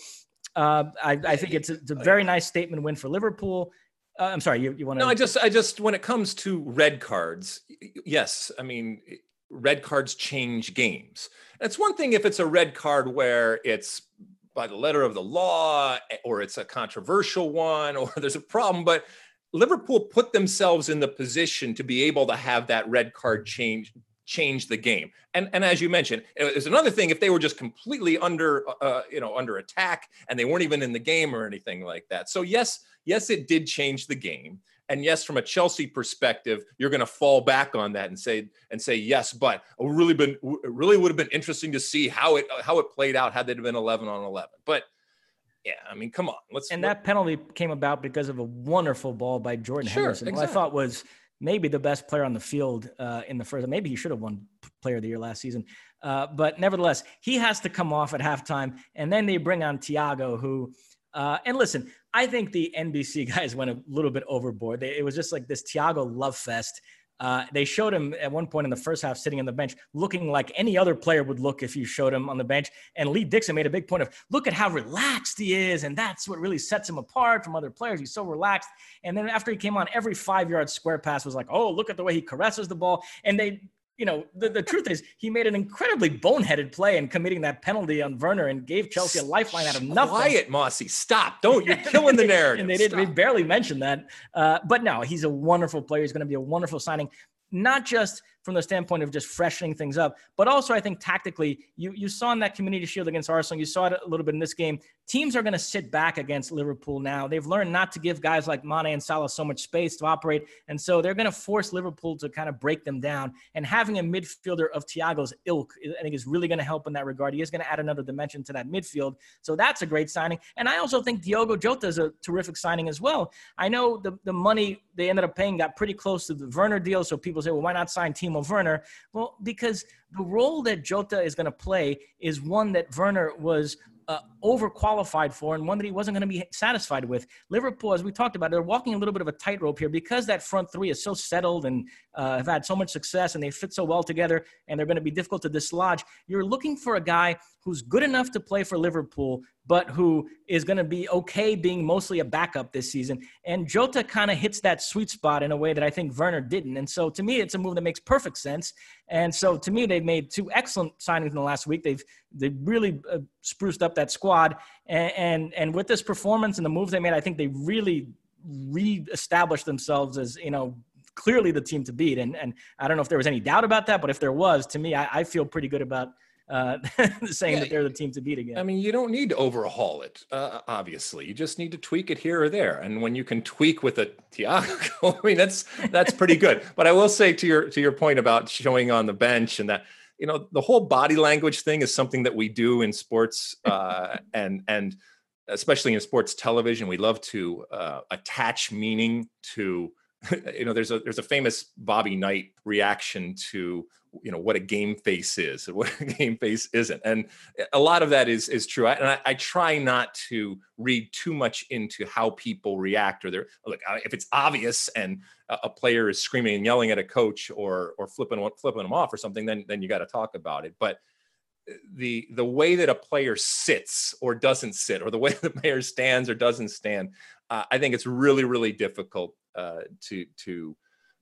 uh, I, I, think it's a, it's a, very nice statement win for Liverpool. Uh, I'm sorry, you, you want to? No, I just, I just, when it comes to red cards, yes, I mean, red cards change games. It's one thing if it's a red card where it's by the letter of the law eh, or it's a controversial one or there's a problem, but Liverpool put themselves in the position to be able to have that red card change change the game. And and as you mentioned, it's another thing if they were just completely under uh, you know under attack and they weren't even in the game or anything like that. So yes, yes, it did change the game. And yes, from a Chelsea perspective, you're going to fall back on that and say and say yes, but it really been it really would have been interesting to see how it how it played out had it been 11 on 11. But yeah, I mean, come on, let's. And that penalty came about because of a wonderful ball by Jordan sure, Henderson, exactly. who I thought was maybe the best player on the field uh, in the first. Maybe he should have won Player of the Year last season. Uh, but nevertheless, he has to come off at halftime, and then they bring on Thiago, who. Uh, and listen, I think the NBC guys went a little bit overboard. They, it was just like this Thiago love fest. Uh, they showed him at one point in the first half sitting on the bench, looking like any other player would look if you showed him on the bench. And Lee Dixon made a big point of look at how relaxed he is, and that's what really sets him apart from other players. He's so relaxed. And then after he came on, every five yard square pass was like, oh, look at the way he caresses the ball. And they you know, the, the truth is he made an incredibly boneheaded play in committing that penalty on Werner and gave Chelsea a lifeline out of nothing. Quiet, Mossy. Stop. Don't. You're killing the narrative. and they didn't They barely mentioned that. Uh, but no, he's a wonderful player. He's going to be a wonderful signing, not just – from the standpoint of just freshening things up. But also, I think tactically, you, you saw in that community shield against Arsenal, you saw it a little bit in this game. Teams are going to sit back against Liverpool now. They've learned not to give guys like Mane and Salah so much space to operate. And so they're going to force Liverpool to kind of break them down. And having a midfielder of Thiago's ilk, I think, is really going to help in that regard. He is going to add another dimension to that midfield. So that's a great signing. And I also think Diogo Jota is a terrific signing as well. I know the, the money they ended up paying got pretty close to the Werner deal. So people say, well, why not sign Timo Werner? Well, because the role that Jota is going to play is one that Werner was uh, overqualified for and one that he wasn't going to be satisfied with. Liverpool, as we talked about, they're walking a little bit of a tightrope here because that front three is so settled and uh, have had so much success and they fit so well together and they're going to be difficult to dislodge. You're looking for a guy who's good enough to play for Liverpool, but who is going to be okay being mostly a backup this season. And Jota kind of hits that sweet spot in a way that I think Werner didn't. And so to me, it's a move that makes perfect sense. And so to me, they've made two excellent signings in the last week. They've they've really uh, spruced up that squad. And, and and with this performance and the moves they made, I think they really re-established themselves as you know clearly the team to beat. And and I don't know if there was any doubt about that, but if there was, to me, I, I feel pretty good about uh, saying yeah, that they're the team to beat again. I mean, you don't need to overhaul it. Uh, obviously, you just need to tweak it here or there. And when you can tweak with a Thiago, I mean, that's that's pretty good. but I will say to your to your point about showing on the bench and that you know the whole body language thing is something that we do in sports uh, and and especially in sports television we love to uh, attach meaning to you know there's a there's a famous bobby knight reaction to you know what a game face is and what a game face isn't and a lot of that is is true I, and I, I, try not to read too much into how people react or they're look if it's obvious and a, a player is screaming and yelling at a coach or or flipping flipping them off or something then then you got to talk about it but uh, the the way that a player sits or doesn't sit or the way the player stands or doesn't stand uh, i think it's really really difficult uh, to to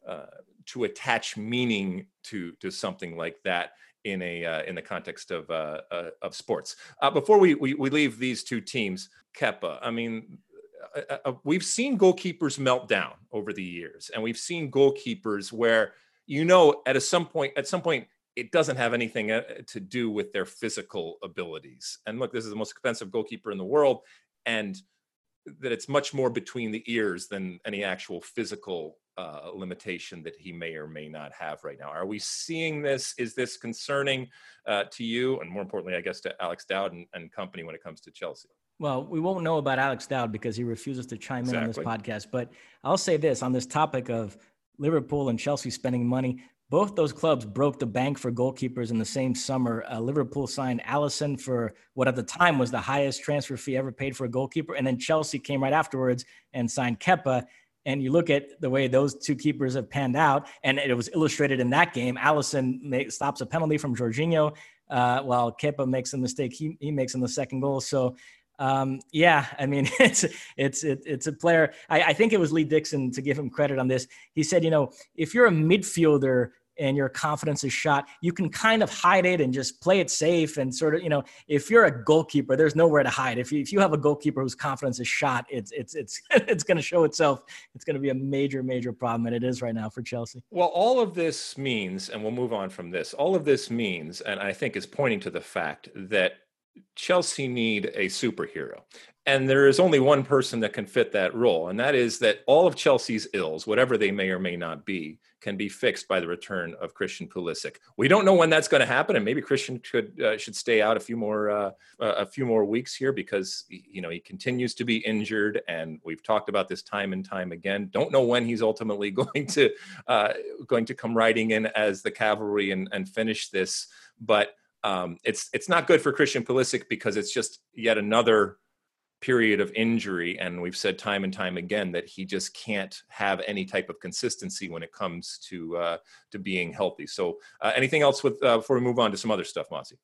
uh, to attach meaning to to something like that in a uh, in the context of uh, uh, of sports. Uh, before we, we, we leave these two teams, Kepa. I mean, uh, uh, we've seen goalkeepers melt down over the years, and we've seen goalkeepers where you know at a some point at some point it doesn't have anything to do with their physical abilities. And look, this is the most expensive goalkeeper in the world, and that it's much more between the ears than any actual physical uh, limitation that he may or may not have right now. Are we seeing this? Is this concerning uh, to you, and more importantly, I guess, to Alex Dowd and, and, company when it comes to Chelsea? Well, we won't know about Alex Dowd because he refuses to chime exactly. in on this podcast. But I'll say this on this topic of Liverpool and Chelsea spending money. both those clubs broke the bank for goalkeepers in the same summer. Uh, Liverpool signed Alisson for what at the time was the highest transfer fee ever paid for a goalkeeper. And then Chelsea came right afterwards and signed Kepa. And you look at the way those two keepers have panned out, and it was illustrated in that game. Alisson stops a penalty from Jorginho, uh, while Kepa makes a mistake he, he makes in the second goal. So um, yeah, I mean, it's it's it, it's a player. I, I, think it was Lee Dixon to give him credit on this. He said, you know, if you're a midfielder and your confidence is shot, you can kind of hide it and just play it safe and sort of, you know, if you're a goalkeeper, there's nowhere to hide. If you, if you have a goalkeeper whose confidence is shot, it's it's it's it's going to show itself. It's going to be a major major problem, and it is right now for Chelsea. Well, all of this means, and we'll move on from this. All of this means, and I think is pointing to the fact that Chelsea need a superhero. And there is only one person that can fit that role, and that is that all of Chelsea's ills, whatever they may or may not be, can be fixed by the return of Christian Pulisic. We don't know when that's going to happen, and maybe Christian should uh, should stay out a few more uh, a few more weeks here because you know he continues to be injured, and we've talked about this time and time again. Don't know when he's ultimately going to uh, going to come riding in as the cavalry and, and finish this, but um, it's it's not good for Christian Pulisic because it's just yet another period of injury, and we've said time and time again that he just can't have any type of consistency when it comes to uh, to being healthy. So, uh, anything else with uh, before we move on to some other stuff, Mossy?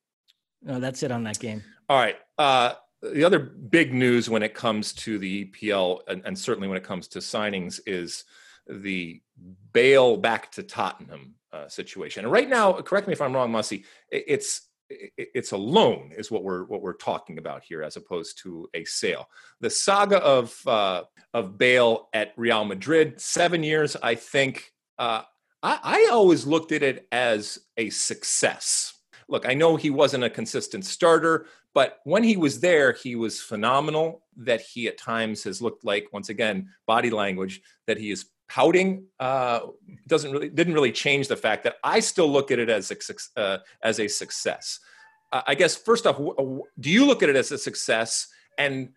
No, that's it on that game. All right. Uh, the other big news when it comes to the EPL, and, and certainly when it comes to signings, is the Bale back to Tottenham uh, situation. And right now, correct me if I'm wrong, Mossy, it's it's a loan is what we're what we're talking about here as opposed to a sale. The saga of uh, of bale at real madrid seven years i think uh, I, I always looked at it as a success. Look i know he wasn't a consistent starter but when he was there he was phenomenal that he at times has looked like once again body language that he is pouting uh, doesn't really didn't really change the fact that I still look at it as a, uh, as a success. Uh, I guess first off, do you look at it as a success? And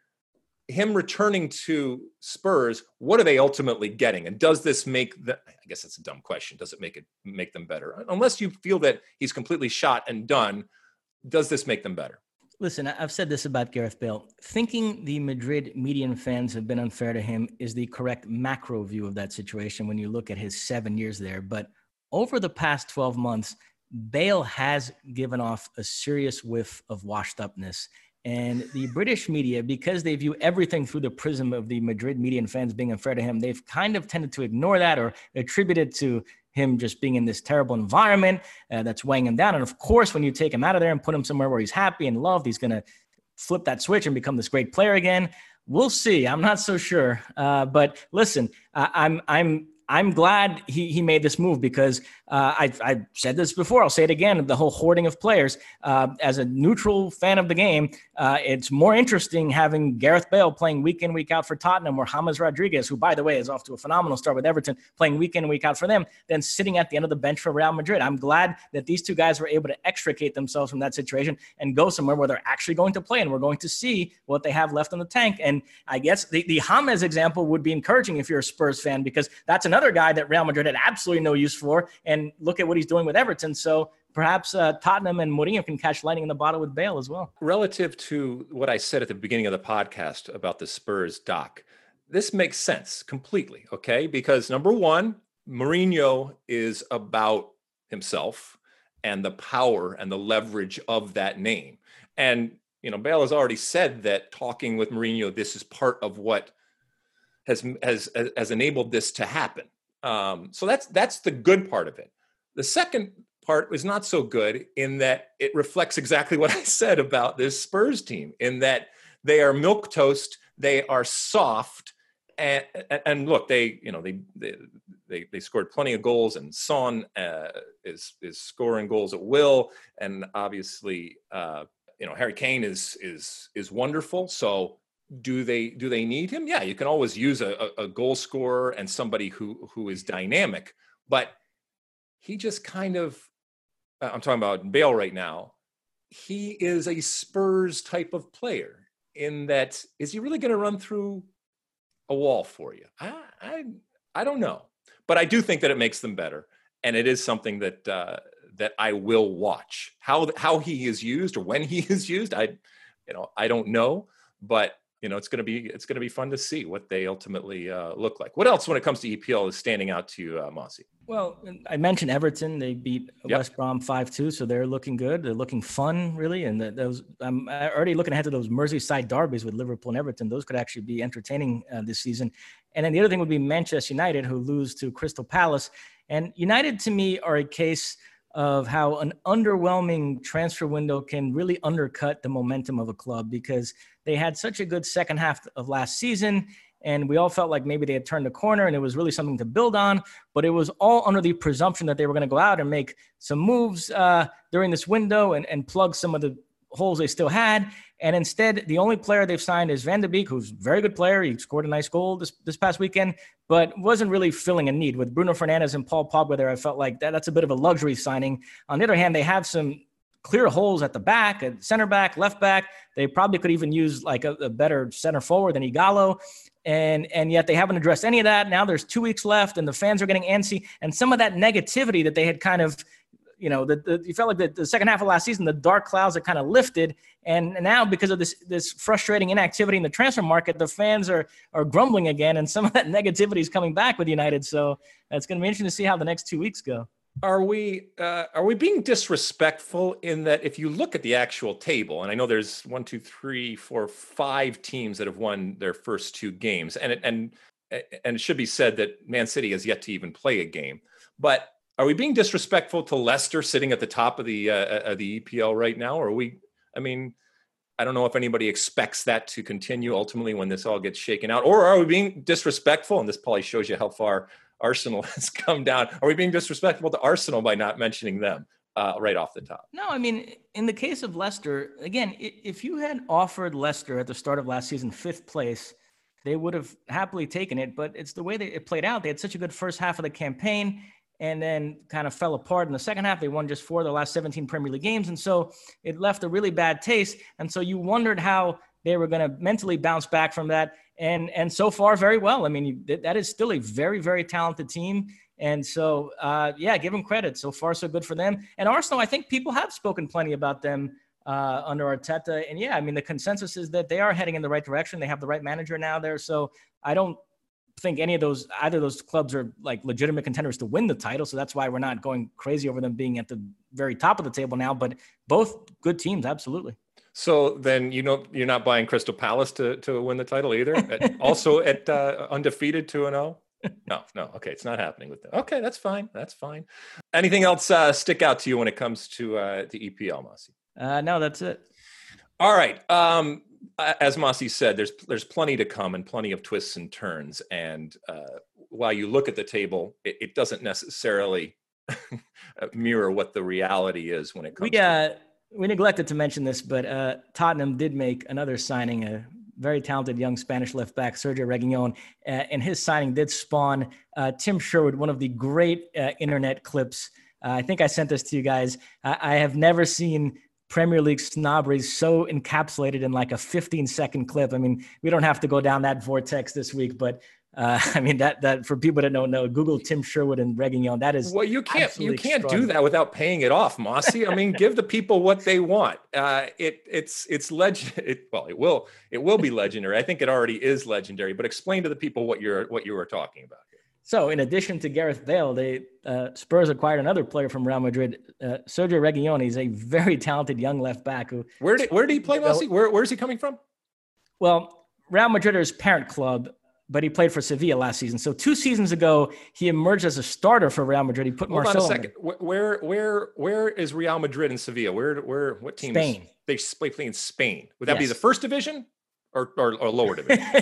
him returning to Spurs, what are they ultimately getting? And does this make the? I guess it's a dumb question. Does it make it make them better? Unless you feel that he's completely shot and done, does this make them better? Listen, I've said this about Gareth Bale. Thinking the Madrid median fans have been unfair to him is the correct macro view of that situation when you look at his seven years there. But over the past 12 months, Bale has given off a serious whiff of washed upness. And the British media, because they view everything through the prism of the Madrid median fans being unfair to him, they've kind of tended to ignore that or attribute it to him just being in this terrible environment uh, that's weighing him down. And of course, when you take him out of there and put him somewhere where he's happy and loved, he's going to flip that switch and become this great player again. We'll see. I'm not so sure. Uh, but listen, uh, I'm I'm I'm glad he, he made this move because uh, I, I've said this before. I'll say it again. The whole hoarding of players. Uh, as a neutral fan of the game, uh, it's more interesting having Gareth Bale playing week in, week out for Tottenham or James Rodriguez, who, by the way, is off to a phenomenal start with Everton, playing week in, week out for them, than sitting at the end of the bench for Real Madrid. I'm glad that these two guys were able to extricate themselves from that situation and go somewhere where they're actually going to play and we're going to see what they have left in the tank. And I guess the, the James example would be encouraging if you're a Spurs fan because that's another guy that Real Madrid had absolutely no use for. And and look at what he's doing with Everton. So perhaps uh, Tottenham and Mourinho can catch lightning in the bottle with Bale as well. Relative to what I said at the beginning of the podcast about the Spurs doc, this makes sense completely. Okay, because number one, Mourinho is about himself and the power and the leverage of that name. And you know, Bale has already said that talking with Mourinho, this is part of what has has has enabled this to happen. Um, so that's that's the good part of it. The second part is not so good in that it reflects exactly what I said about this Spurs team, in that they are milk toast, they are soft, and and look, they you know they they they, they scored plenty of goals, and Son uh, is is scoring goals at will, and obviously uh, you know Harry Kane is is is wonderful. So do they do they need him? Yeah, you can always use a, a, goal scorer and somebody who who is dynamic, but he just kind of uh, I'm talking about Bale right now. He is a Spurs type of player in that is he really going to run through a wall for you? I, I I don't know, but I do think that it makes them better. and it is something that uh, that I will watch. How how he is used or when he is used, I you know I don't know, but you know it's going to be it's going to be fun to see what they ultimately uh, look like. What else when it comes to EPL is standing out to you, uh, Mossy? Well, I mentioned Everton. They beat yep. West Brom five two, so they're looking good. They're looking fun, really. And those I'm already looking ahead to those Merseyside derbies with Liverpool and Everton. Those could actually be entertaining uh, this season. And then the other thing would be Manchester United, who lose to Crystal Palace. And United, to me, are a case of how an underwhelming transfer window can really undercut the momentum of a club because they had such a good second half of last season and we all felt like maybe they had turned the corner and it was really something to build on but it was all under the presumption that they were going to go out and make some moves uh, during this window and, and plug some of the holes they still had and instead, the only player they've signed is Van de Beek, who's a very good player. He scored a nice goal this, this past weekend, but wasn't really filling a need. With Bruno Fernandes and Paul Pogba there, I felt like that, that's a bit of a luxury signing. On the other hand, they have some clear holes at the back, at center back, left back. They probably could even use like a, a better center forward than Ighalo. And, and yet they haven't addressed any of that. Now there's two weeks left and the fans are getting antsy. And some of that negativity that they had kind of you know, the, the, you felt like the, the second half of last season, the dark clouds had kind of lifted. And now, because of this this frustrating inactivity in the transfer market, the fans are are grumbling again, and some of that negativity is coming back with United. So it's going to be interesting to see how the next two weeks go. Are we uh, are we being disrespectful in that if you look at the actual table, and I know there's one, two, three, four, five teams that have won their first two games, and it, and and it should be said that Man City has yet to even play a game, but are we being disrespectful to Leicester sitting at the top of the uh, uh, the EPL right now? Or are we? I mean, I don't know if anybody expects that to continue ultimately when this all gets shaken out, or are we being disrespectful? And this probably shows you how far Arsenal has come down. Are we being disrespectful to Arsenal by not mentioning them uh, right off the top? No, I mean, in the case of Leicester, again, if you had offered Leicester at the start of last season fifth place, they would have happily taken it. But it's the way that it played out. They had such a good first half of the campaign and then kind of fell apart in the second half. They won just four of the last 17 Premier League games. And so it left a really bad taste. And so you wondered how they were going to mentally bounce back from that. And, and so far, very well. I mean, that is still a very, very talented team. And so, uh, yeah, give them credit. So far, so good for them. And Arsenal, I think people have spoken plenty about them uh, under Arteta. And yeah, I mean, the consensus is that they are heading in the right direction. They have the right manager now there. So I don't think any of those either of those clubs are like legitimate contenders to win the title. So that's why we're not going crazy over them being at the very top of the table now. But both good teams, absolutely. So then you know you're not buying Crystal Palace to to win the title either. Also at uh, undefeated two and zero. Oh? No, no. Okay, it's not happening with them. Okay, that's fine. That's fine. Anything else uh, stick out to you when it comes to uh, the EPL, Mossy? Uh, no, that's it. All right. Um, as Mossy said, there's there's plenty to come and plenty of twists and turns. And uh, while you look at the table, it, it doesn't necessarily mirror what the reality is when it comes. We uh, we neglected to mention this, but uh, Tottenham did make another signing, a very talented young Spanish left back, Sergio Reguilon, uh, and his signing did spawn uh, Tim Sherwood, one of the great uh, internet clips. I think I sent this to you guys. I have never seen Premier League snobbery is so encapsulated in like a 15 second clip. I mean, we don't have to go down that vortex this week, but uh, I mean that that for people that don't know, Google Tim Sherwood and Reguilon. That is well, you can't you can't do that without paying it off, Mossy. I mean, give the people what they want. Uh, it it's it's legend. It, well, it will it will be legendary. I think it already is legendary. But explain to the people what you're what you were talking about. So, in addition to Gareth Bale, they uh, Spurs acquired another player from Real Madrid, uh, Sergio Reguilon. He's a very talented young left back. Who where did where did he play, Mossy? Where where is he coming from? Well, Real Madrid is parent club, but he played for Sevilla last season. So two seasons ago, he emerged as a starter for Real Madrid. He put Hold Marcelo. on a second. Where where where is Real Madrid and Sevilla? Where where what team? Spain. Is, they play in Spain. Would that yes. be the first division or or, or lower division?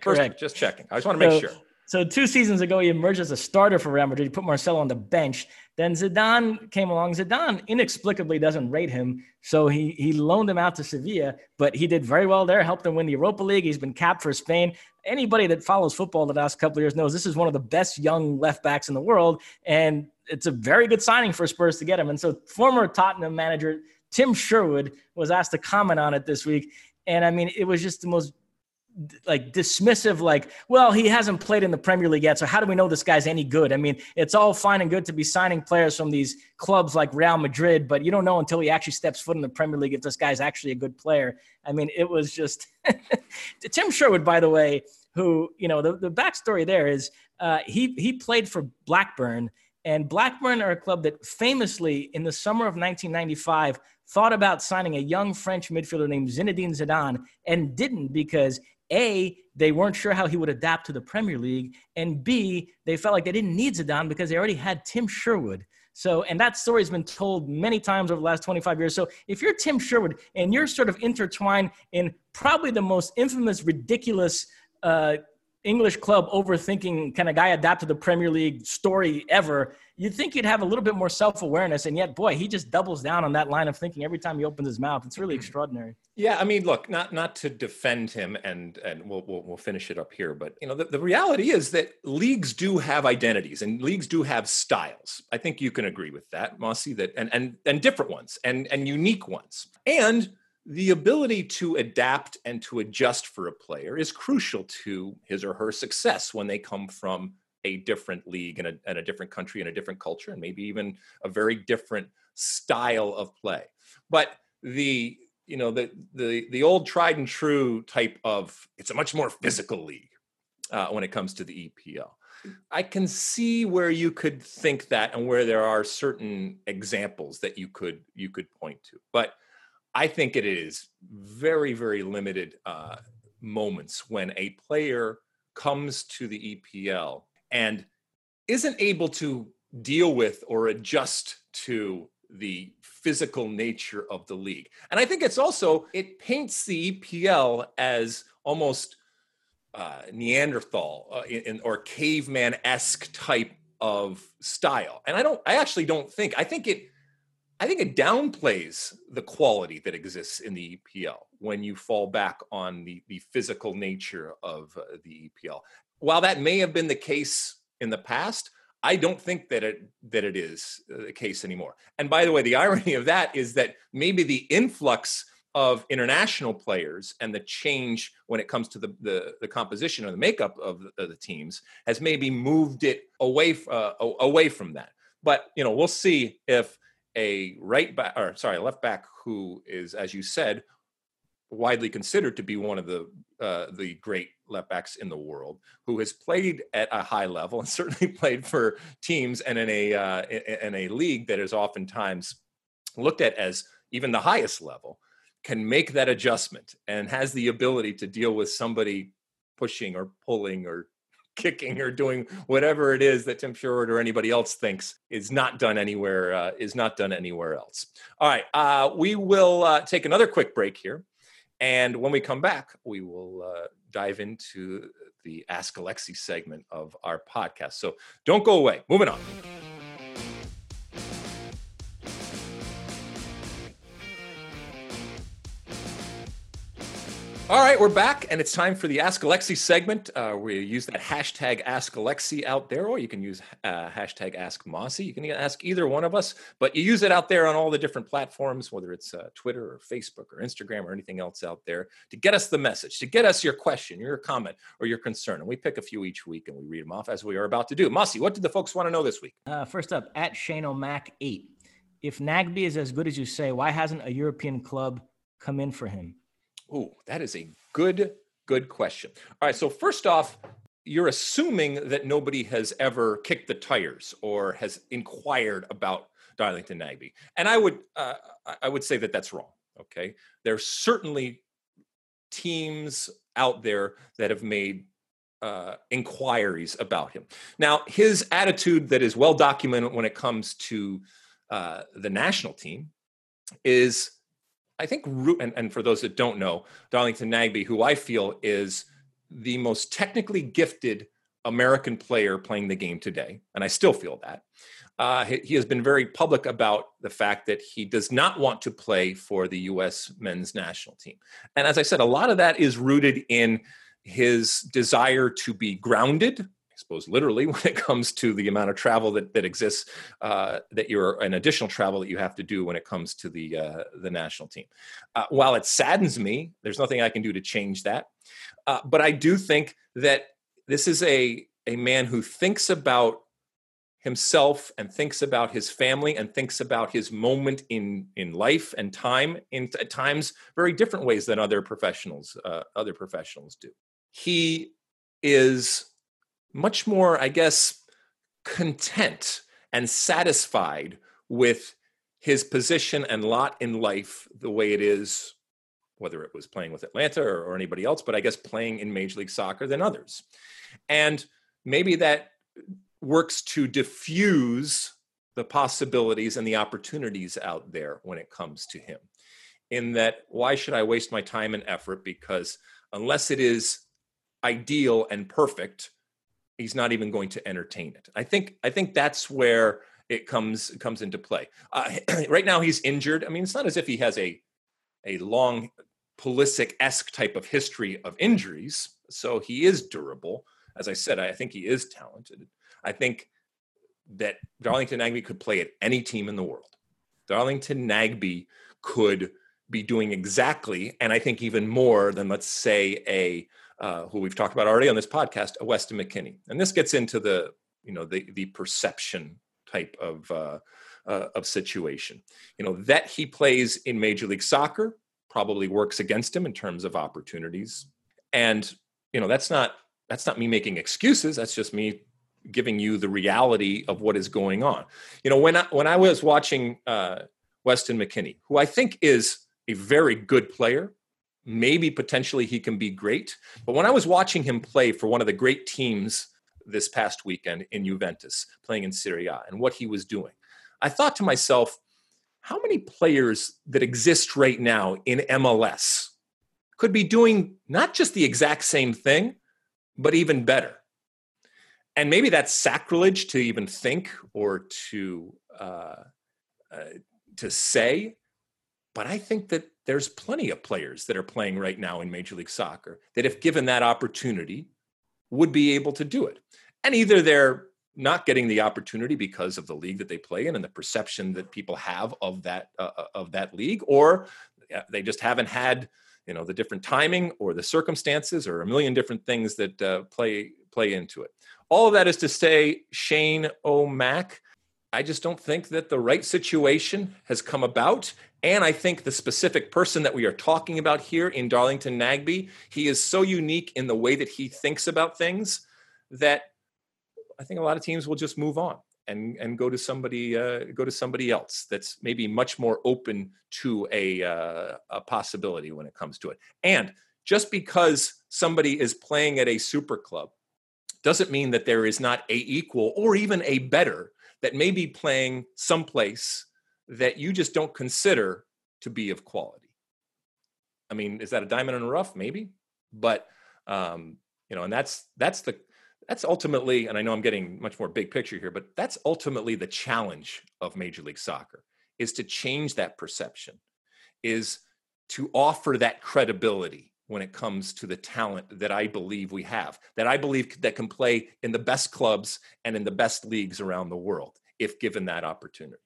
first, Correct. Just checking. I just want to make so, sure. So two seasons ago, he emerged as a starter for Real Madrid. He put Marcelo on the bench. Then Zidane came along. Zidane inexplicably doesn't rate him, so he he loaned him out to Sevilla. But he did very well there. Helped them win the Europa League. He's been capped for Spain. Anybody that follows football the last couple of years knows this is one of the best young left backs in the world, and it's a very good signing for Spurs to get him. And so former Tottenham manager Tim Sherwood was asked to comment on it this week, and I mean it was just the most like dismissive like well he hasn't played in the premier league yet so how do we know this guy's any good? I mean it's all fine and good to be signing players from these clubs like real madrid but you don't know until he actually steps foot in the premier league if this guy's actually a good player. I mean it was just tim sherwood by the way who you know the, the backstory there is uh, he he played for blackburn and blackburn are a club that famously in the summer of 1995 thought about signing a young French midfielder named Zinedine Zidane and didn't because a, they weren't sure how he would adapt to the Premier League, and B, they felt like they didn't need Zidane because they already had Tim Sherwood. So, and that story has been told many times over the last 25 years. So, if you're Tim Sherwood and you're sort of intertwined in probably the most infamous, ridiculous uh, English club overthinking kind of guy adapt to the Premier League story ever, you'd think he'd have a little bit more self awareness. And yet, boy, he just doubles down on that line of thinking every time he opens his mouth. It's really mm-hmm. extraordinary. Yeah, I mean, look, not not to defend him, and and we'll we'll, we'll finish it up here, but you know, the, the reality is that leagues do have identities and leagues do have styles. I think you can agree with that, Mossy. That and and and different ones and and unique ones and the ability to adapt and to adjust for a player is crucial to his or her success when they come from a different league and a, and a different country and a different culture and maybe even a very different style of play but the you know the the the old tried and true type of it's a much more physical league uh, when it comes to the EPL. I can see where you could think that and where there are certain examples that you could you could point to, but I think it is very, very limited uh, moments when a player comes to the EPL and isn't able to deal with or adjust to the physical nature of the league. And I think it's also, it paints the EPL as almost uh, Neanderthal uh, in, or caveman esque type of style. And I don't, I actually don't think, I think it, I think it downplays the quality that exists in the EPL when you fall back on the, the physical nature of uh, the EPL. While that may have been the case in the past, I don't think that it that it is uh, the case anymore. And by the way, the irony of that is that maybe the influx of international players and the change when it comes to the the, the composition or the makeup of the, of the, teams has maybe moved it away uh, away from that. But you know, we'll see if a right back or sorry, left back who is, as you said, widely considered to be one of the uh, the great left backs in the world, who has played at a high level and certainly played for teams and in a uh, in a league that is oftentimes looked at as even the highest level, can make that adjustment and has the ability to deal with somebody pushing or pulling or kicking or doing whatever it is that Tim Sherwood or anybody else thinks is not done anywhere uh, is not done anywhere else. All right, uh, we will uh, take another quick break here, and when we come back, we will uh, dive into the Ask Alexi segment of our podcast. So don't go away. Moving on. All right, we're back, and it's time for the Ask Alexi segment. Uh, we use that hashtag Ask Alexi out there, or you can use uh, hashtag Ask Mossy. You can ask either one of us, but you use it out there on all the different platforms, whether it's uh, Twitter or Facebook or Instagram or anything else out there, to get us the message, to get us your question, your comment, or your concern. And we pick a few each week and we read them off as we are about to do. Mossy, what did the folks want to know this week? Uh, first up, at Shane O'Mac 8. If Nagbe is as good as you say, why hasn't a European club come in for him? Oh, that is a good, good question. All right. So, first off, you're assuming that nobody has ever kicked the tires or has inquired about Darlington Nagbe. And I would, uh, I would say that that's wrong. Okay. There's certainly teams out there that have made uh, inquiries about him. Now, his attitude that is well documented when it comes to uh, the national team is I think, and, and for those that don't know, Darlington Nagbe, who I feel is the most technically gifted American player playing the game today, and I still feel that. Uh, he, he, has been very public about the fact that he does not want to play for the U.S. men's national team. And as I said, a lot of that is rooted in his desire to be grounded, suppose literally when it comes to the amount of travel that, that exists uh, that you're an additional travel that you have to do when it comes to the uh, the national team. Uh, while it saddens me there's nothing i can do to change that. Uh, but i do think that this is a a man who thinks about himself and thinks about his family and thinks about his moment in in life and time in at times very different ways than other professionals uh, other professionals do. He is much more, I guess, content and satisfied with his position and lot in life the way it is, whether it was playing with Atlanta or, or, anybody else, but I guess playing in Major League Soccer than others. And maybe that works to diffuse the possibilities and the opportunities out there when it comes to him. In that, why should I waste my time and effort? Because unless it is ideal and perfect, he's not even going to entertain it. I think I think that's where it comes comes into play. Uh, right now, he's injured. I mean, it's not as if he has a a long Pulisic esque type of history of injuries, so he is durable. As I said, I think he is talented. I think that Darlington Nagbe could play at any team in the world. Darlington Nagbe could be doing exactly, and I think even more than, let's say, a uh, who we've talked about already on this podcast, Weston McKennie. And this gets into the, you know, the the perception type of uh, uh, of situation. You know that he plays in Major League Soccer probably works against him in terms of opportunities, and you know that's not that's not me making excuses. That's just me giving you the reality of what is going on. You know, when I, when I was watching uh, Weston McKennie, who I think is a very good player, maybe potentially he can be great. But when I was watching him play for one of the great teams this past weekend in Juventus, playing in Serie A, and what he was doing, I thought to myself, how many players that exist right now in MLS could be doing not just the exact same thing, but even better? And maybe that's sacrilege to even think or to uh, uh, to say, but I think that there's plenty of players that are playing right now in Major League Soccer that, if given that opportunity, would be able to do it. And either they're not getting the opportunity because of the league that they play in and the perception that people have of that uh, uh of that league, or they just haven't had you know the different timing or the circumstances or a million different things that uh, play play into it. All of that is to say, Shane O'Mac I just don't think that the right situation has come about. And I think the specific person that we are talking about here in Darlington Nagbe, he is so unique in the way that he thinks about things that I think a lot of teams will just move on and and go to somebody uh, go to somebody else that's maybe much more open to a uh, a possibility when it comes to it. And just because somebody is playing at a super club doesn't mean that there is not a equal or even a better that may be playing someplace that you just don't consider to be of quality. I mean, is that a diamond in the rough? Maybe, but um, you know, and that's that's the that's ultimately, and I know I'm getting much more big picture here, but that's ultimately the challenge of Major League Soccer is to change that perception, is to offer that credibility when it comes to the talent that I believe we have, that I believe that can play in the best clubs and in the best leagues around the world, if given that opportunity.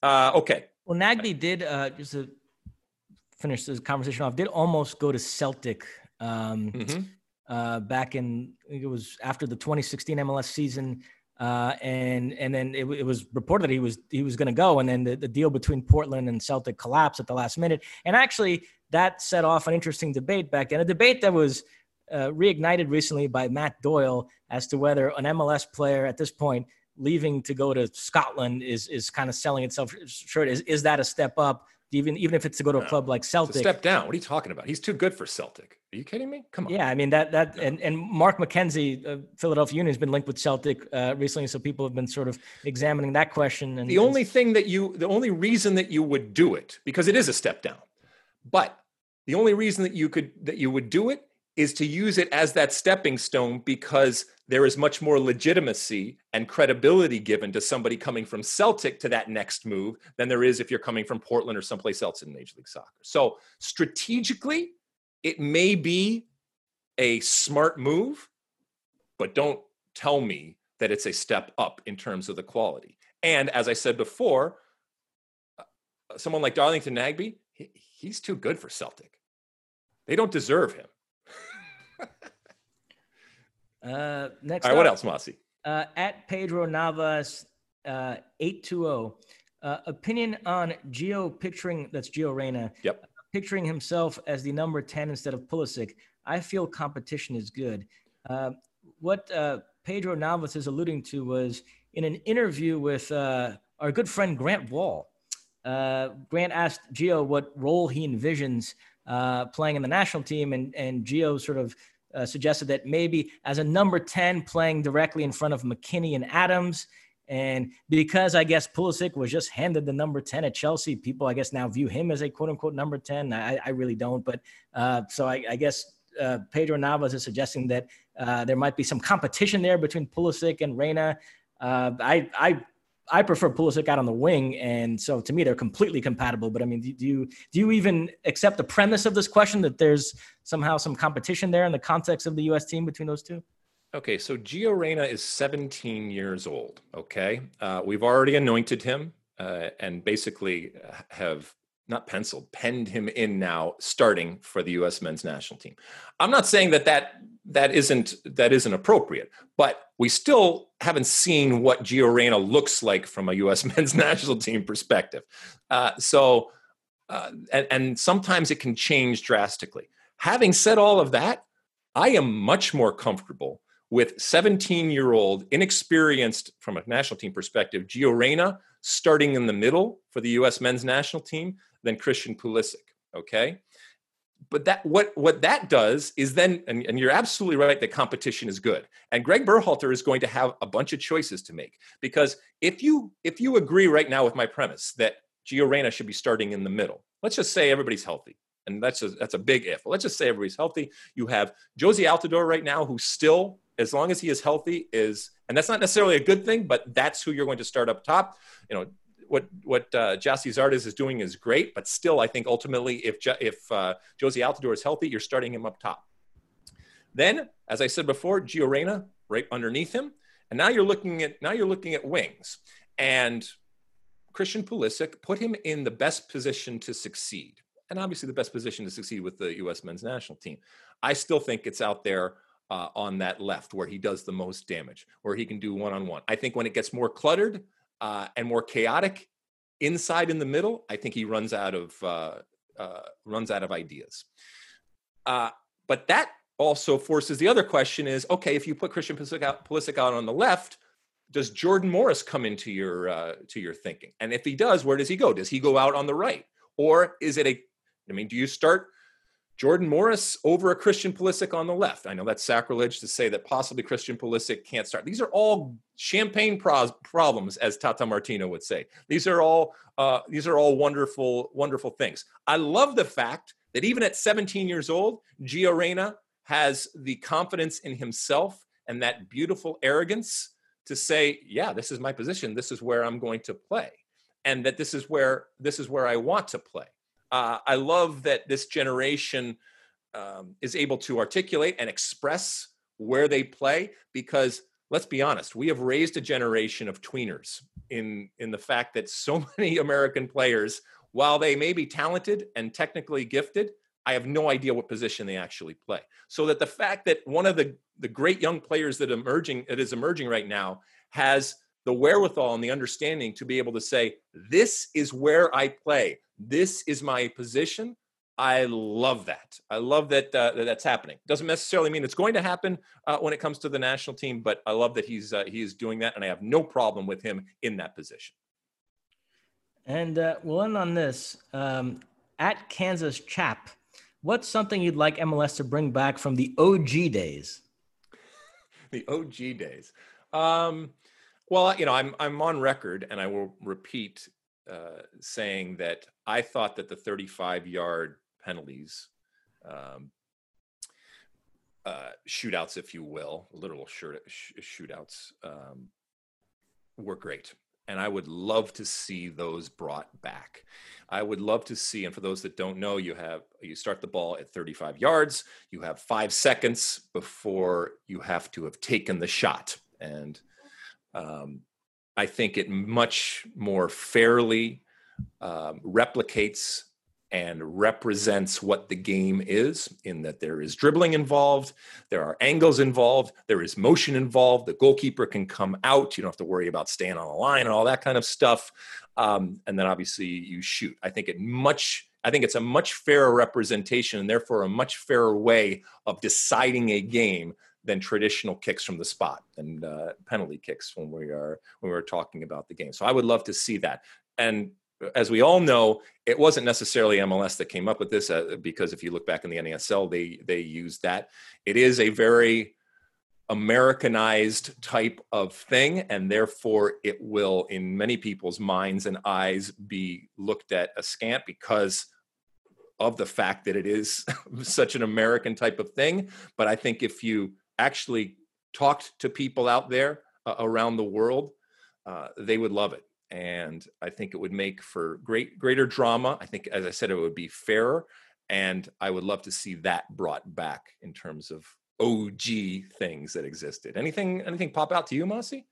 Uh, okay. Well, Nagbe did uh, just to finish this conversation off. Did almost go to Celtic um, mm-hmm. uh, back in it was after the 2016 MLS season. Uh, and and then it, it, was reported that he was he was going to go, and then the, the deal between Portland and Celtic collapsed at the last minute. And actually, that set off an interesting debate back then, a debate that was uh, reignited recently by Matt Doyle as to whether an MLS player at this point leaving to go to Scotland is is kind of selling itself short. Is is that a step up? Even even if it's to go to a club like Celtic, step down. What are you talking about? He's too good for Celtic. Are you kidding me? Come on. Yeah, I mean that that no. and and Mark McKenzie, uh, Philadelphia Union, has been linked with Celtic uh, recently, so people have been sort of examining that question. And the only thing that you, the only reason that you would do it, because it is a step down, but the only reason that you could that you would do it is to use it as that stepping stone because there is much more legitimacy and credibility given to somebody coming from Celtic to that next move than there is if you're coming from Portland or someplace else in Major League Soccer. So strategically, it may be a smart move, but don't tell me that it's a step up in terms of the quality. And as I said before, uh, someone like Darlington Nagbe, he, he's too good for Celtic. They don't deserve him. uh, next, All right, up, what else, Mossy? Uh, at Pedro Navas, uh, eight two zero. Uh, opinion on Gio picturing that's Gio Reyna. Yep. Picturing himself as the number ten instead of Pulisic. I feel competition is good. Uh, what uh, Pedro Navas is alluding to was in an interview with uh, our good friend Grant Wahl. Uh, Grant asked Gio what role he envisions uh, playing in the national team, and, and Gio sort of uh, suggested that maybe as a number 10 playing directly in front of McKennie and Adams. And because I guess Pulisic was just handed the number 10 at Chelsea, people, I guess, now view him as a quote unquote number 10. I, I really don't. But uh, so I, I guess uh, Pedro Navas is suggesting that uh, there might be some competition there between Pulisic and Reyna. Uh, I, I, I prefer Pulisic out on the wing, and so to me they're completely compatible. But I mean, do, you do you even accept the premise of this question that there's somehow some competition there in the context of the U.S. team between those two? Okay, so Gio Reyna is 17 years old. Okay, uh, we've already anointed him uh, and basically have not penciled, penned him in now, starting for the U.S. men's national team. I'm not saying that that that isn't that isn't appropriate, but we still haven't seen what Gio Reyna looks like from a U.S. men's national team perspective. Uh, so, uh, and, and sometimes it can change drastically. Having said all of that, I am much more comfortable with 17 year old, inexperienced from a national team perspective, Gio Reyna starting in the middle for the U.S. men's national team than Christian Pulisic. Okay. But that what what that does is then, and, and you're absolutely right that competition is good. And Greg Berhalter is going to have a bunch of choices to make because if you if you agree right now with my premise that Gio Reyna should be starting in the middle, let's just say everybody's healthy and that's a, that's a big if. Let's just say everybody's healthy. You have Jozy Altidore right now, who still, as long as he is healthy, is and that's not necessarily a good thing, but that's who you're going to start up top. You know, what what uh, Gyasi Zardes is doing is great, but still, I think ultimately, if if uh, Jozy Altidore is healthy, you're starting him up top. Then, as I said before, Gio Reyna right underneath him, and now you're looking at now you're looking at wings and Christian Pulisic. Put him in the best position to succeed, and obviously the best position to succeed with the U.S. men's national team. I still think it's out there. Uh, on that left, where he does the most damage, where he can do one on one. I think when it gets more cluttered, uh, and more chaotic inside in the middle, I think he runs out of uh, uh, runs out of ideas. Uh, but that also forces the other question: is okay if you put Christian Pulisic out, on the left, does Jordan Morris come into your uh, to your thinking? And if he does, where does he go? Does he go out on the right, or is it a? I mean, do you start Jordan Morris over a Christian Pulisic on the left. I know that's sacrilege to say that possibly Christian Pulisic can't start. These are all champagne pros- problems, as Tata Martino would say. These are all uh, these are all wonderful, wonderful things. I love the fact that even at 17 years old, Gio Reyna has the confidence in himself and that beautiful arrogance to say, "Yeah, this is my position. This is where I'm going to play." And that this is where this is where I want to play uh, I love that this generation um, is able to articulate and express where they play because let's be honest, we have raised a generation of tweeners in in the fact that so many American players, while they may be talented and technically gifted, I have no idea what position they actually play. So that the fact that one of the the great young players that emerging that is emerging right now has the wherewithal and the understanding to be able to say, this is where I play. This is my position. I love that. I love that, uh, that that's happening. Doesn't necessarily mean it's going to happen uh, when it comes to the national team, but I love that he's uh, he is doing that, and I have no problem with him in that position. And uh, we'll end on this. Um, at Kansas Chap, what's something you'd like MLS to bring back from the OG days? the OG days. Um, well, you know, I'm I'm on record, and I will repeat uh, saying that I thought that the 35 yard penalties, um, uh, shootouts, if you will, literal shootouts, um, were great. And I would love to see those brought back. I would love to see, and for those that don't know, you have you start the ball at 35 yards. You have five seconds before you have to have taken the shot and um, I think it much more fairly um, replicates and represents what the game is in that there is dribbling involved, there are angles involved, there is motion involved. The goalkeeper can come out. You don't have to worry about staying on the line and all that kind of stuff. Um, and then obviously you shoot. I think it much. I think it's a much fairer representation and therefore a much fairer way of deciding a game than traditional kicks from the spot and uh, penalty kicks when we are when we're talking about the game. So I would love to see that. And as we all know, it wasn't necessarily MLS that came up with this uh, because if you look back in the NASL, they they used that. It is a very Americanized type of thing, and therefore it will, in many people's minds and eyes, be looked at askant because of the fact that it is such an American type of thing. But I think if you actually talked to people out there uh, around the world, uh, they would love it and I think it would make for great greater drama. I think, as I said, it would be fairer, and I would love to see that brought back in terms of OG things that existed. Anything anything pop out to you, Mossy?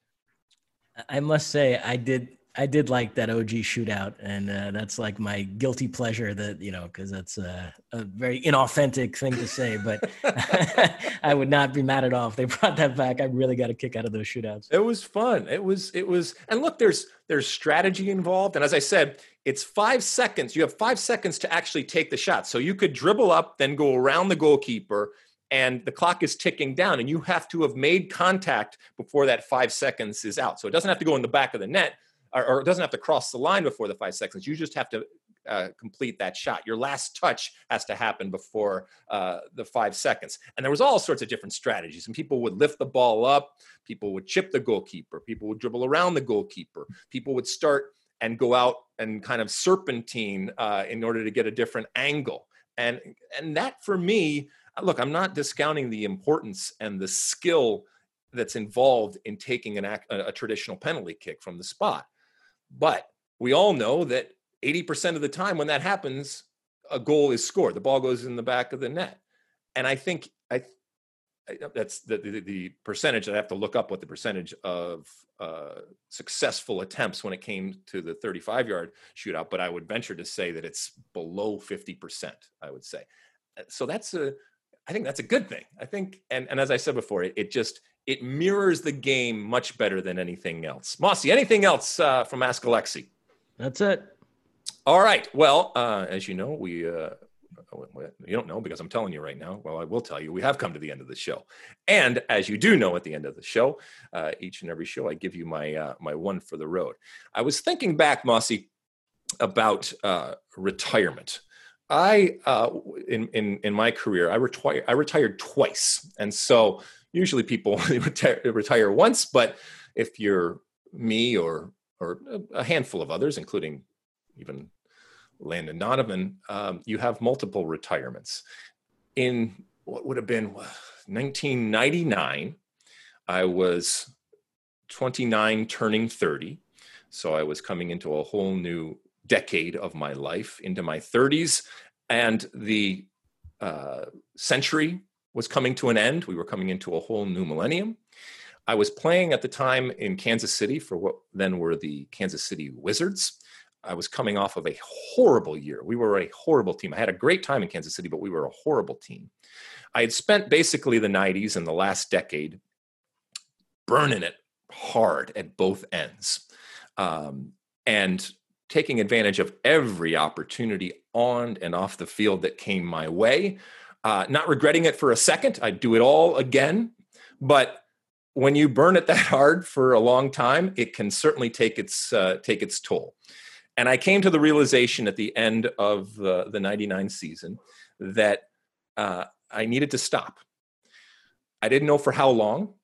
I must say, I did I did like that OG shootout, and uh, that's like my guilty pleasure. That you know, because that's a, a, very inauthentic thing to say, but I would not be mad at all if they brought that back. I really got a kick out of those shootouts. It was fun. It was. It was. And look, there's there's strategy involved, and as I said, it's five seconds. You have five seconds to actually take the shot. So you could dribble up, then go around the goalkeeper, and the clock is ticking down, and you have to have made contact before that five seconds is out. So it doesn't have to go in the back of the net or, or, it doesn't have to cross the line before the five seconds. You just have to uh, complete that shot. Your last touch has to happen before uh, the five seconds. And there was all sorts of different strategies. And people would lift the ball up. People would chip the goalkeeper. People would dribble around the goalkeeper. People would start and go out and kind of serpentine uh, in order to get a different angle. And and that for me, look, I'm not discounting the importance and the skill that's involved in taking an act, a, a traditional penalty kick from the spot. But we all know that 80% of the time when that happens, a goal is scored. The ball goes in the back of the net. And I think I, I that's the, the, the percentage. I have to look up what the percentage of uh, successful attempts when it came to the 35 yard shootout, but I would venture to say that it's below 50%. I would say. Uh, so that's a, I think that's a good thing. I think, and, and as I said before, it, it just it mirrors the game much better than anything else. Mossy, anything else uh, from Ask Alexi? That's it. All right. Well, uh, as you know, we uh, you don't know because I'm telling you right now. Well, I will tell you. We have come to the end of the show, and as you do know, at the end of the show, uh, each and every show, I give you my uh, my one for the road. I was thinking back, Mossy, about uh, retirement. I uh, in in in my career, I retired I retired twice, and so usually people retire, retire once, but if you're me or or a handful of others, including even Landon Donovan, um, you have multiple retirements. In what would have been 1999, I was 29, turning 30. So I was coming into a whole new decade of my life, into my 30s, and the uh, century was coming to an end. We were coming into a whole new millennium. I was playing at the time in Kansas City for what then were the Kansas City Wizards. I was coming off of a horrible year. We were a horrible team. I had a great time in Kansas City, but we were a horrible team. I had spent basically the 90s and the last decade burning it hard at both ends um, and taking advantage of every opportunity on and off the field that came my way uh, not regretting it for a second. I'd do it all again. But when you burn it that hard for a long time, it can certainly take its uh, take its toll. And I came to the realization at the end of the, the 99 season that uh, I needed to stop. I didn't know for how long.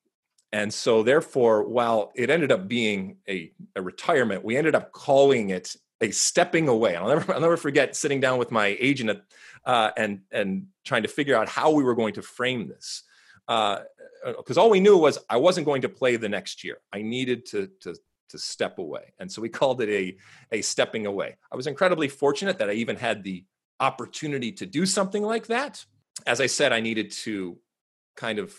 And so, therefore, while it ended up being a, a retirement, we ended up calling it a stepping away. I'll never, I'll never forget sitting down with my agent at, uh, and and trying to figure out how we were going to frame this. Because uh, uh all we knew was I wasn't going to play the next year. I needed to to to step away, and so we called it a a stepping away. I was incredibly fortunate that I even had the opportunity to do something like that. As I said, I needed to kind of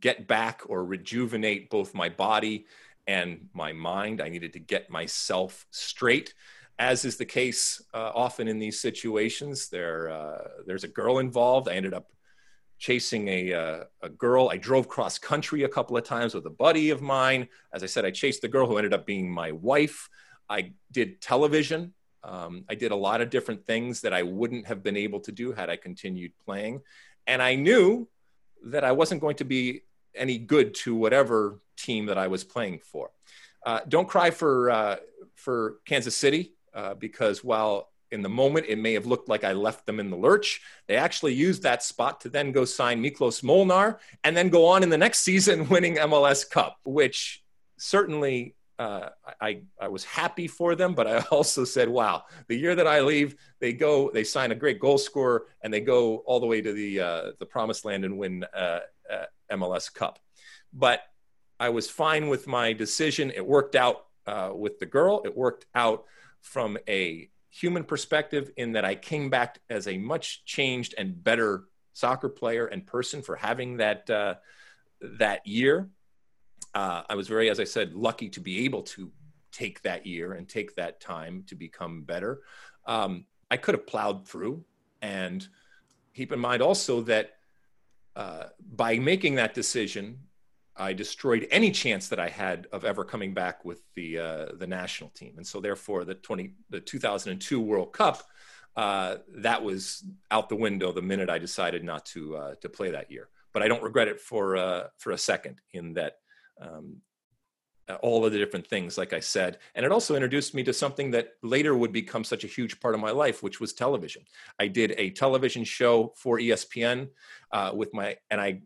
get back or rejuvenate both my body and my mind. I needed to get myself straight. As is the case uh, often in these situations, there uh, there's a girl involved. I ended up chasing a, uh, a girl. I drove cross country a couple of times with a buddy of mine. As I said, I chased the girl who ended up being my wife. I did television. Um, I did a lot of different things that I wouldn't have been able to do had I continued playing. And I knew that I wasn't going to be any good to whatever team that I was playing for. Uh, don't cry for uh, for Kansas City uh, because while in the moment it may have looked like I left them in the lurch, they actually used that spot to then go sign Miklos Molnar and then go on in the next season winning MLS Cup, which certainly uh, I, I was happy for them, but I also said, wow, the year that I leave, they go, they sign a great goal scorer and they go all the way to the, uh, the promised land and win uh, MLS Cup. But I was fine with my decision. It worked out uh, with the girl. It worked out from a human perspective in that I came back as a much changed and better soccer player and person for having that, uh, that year uh, I was very, as I said, lucky to be able to take that year and take that time to become better. Um, I could have plowed through, and keep in mind also that uh, by making that decision, I destroyed any chance that I had of ever coming back with the uh, the national team, and so therefore the twenty the 2002 World Cup uh, that was out the window the minute I decided not to uh, to play that year. But I don't regret it for uh, for a second in that um, all of the different things, like I said. And it also introduced me to something that later would become such a huge part of my life, which was television. I did a television show for ESPN uh, with my, and I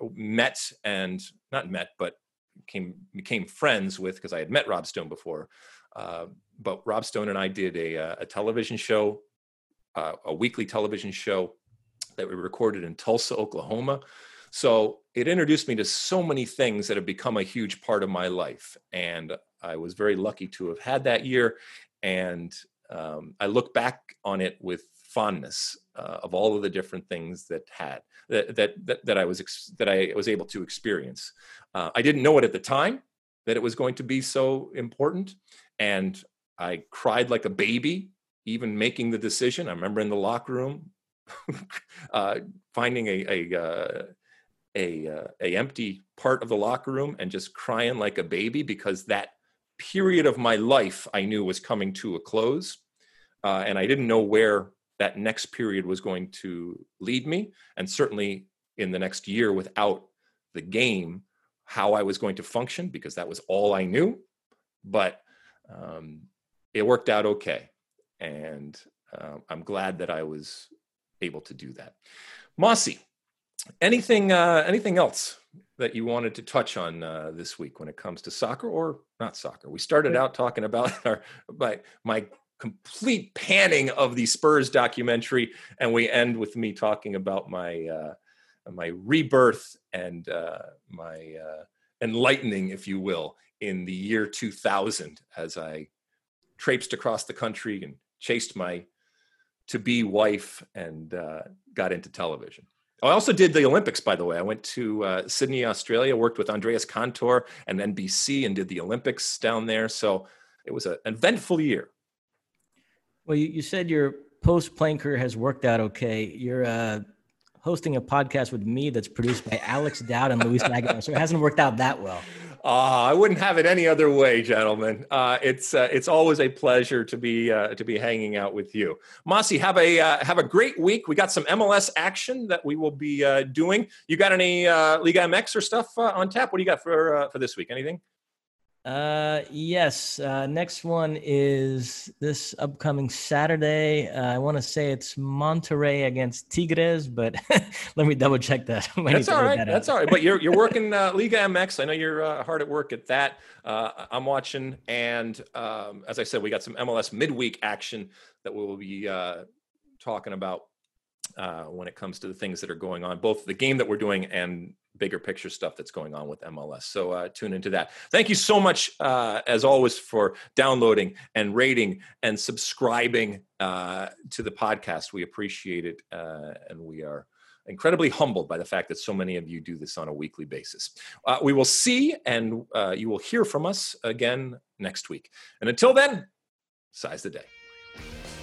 uh, met and not met, but came became friends with because I had met Rob Stone before. Uh, but Rob Stone and I did a, uh, a television show, uh, a weekly television show that we recorded in Tulsa, Oklahoma. So it introduced me to so many things that have become a huge part of my life. And I was very lucky to have had that year. And um, I look back on it with fondness uh, of all of the different things that had that that that, that I was ex- that I was able to experience. Uh, I didn't know it at the time that it was going to be so important, and I cried like a baby, even making the decision. I remember in the locker room, uh, finding a, a uh, a, uh, a empty part of the locker room and just crying like a baby because that period of my life I knew was coming to a close, uh, and I didn't know where that next period was going to lead me, and certainly in the next year without the game, how I was going to function because that was all I knew. But um, it worked out okay, and uh, I'm glad that I was able to do that. Mossy, anything uh, anything else that you wanted to touch on uh, this week when it comes to soccer or not soccer? We started out talking about our my my complete panning of the Spurs documentary, and we end with me talking about my uh, my rebirth and uh, my uh, enlightening, if you will, in the year 2000 as I traipsed across the country and chased my to be wife and uh, got into television. I also did the Olympics, by the way. I went to uh, Sydney, Australia, worked with Andres Cantor and NBC and did the Olympics down there. So it was an eventful year. Well, you, you said your post playing career has worked out okay. You're uh, hosting a podcast with me that's produced by Alex Dowd and Luis Magano. So it hasn't worked out that well. Uh, I wouldn't have it any other way, gentlemen. Uh, it's uh, it's always a pleasure to be uh, to be hanging out with you, Mossy. Have a uh, have a great week. We got some MLS action that we will be uh, doing. You got any Liga MX or stuff on tap? What do you got for for this week? Anything? Uh, yes. Uh, next one is this upcoming Saturday. Uh, I want to say it's Monterrey against Tigres, but let me double check that. That's all right. That That's all right. But you're you're working uh, Liga MX. I know you're uh, hard at work at that. Uh, I'm watching, and um, as I said, we got some MLS midweek action that we will be uh, talking about uh, when it comes to the things that are going on, both the game that we're doing and bigger picture stuff that's going on with MLS. So uh, tune into that. Thank you so much, uh, as always, for downloading and rating and subscribing uh, to the podcast. We appreciate it, uh, and we are incredibly humbled by the fact that so many of you do this on a weekly basis. Uh, we will see and uh, you will hear from us again next week. And until then, size the day.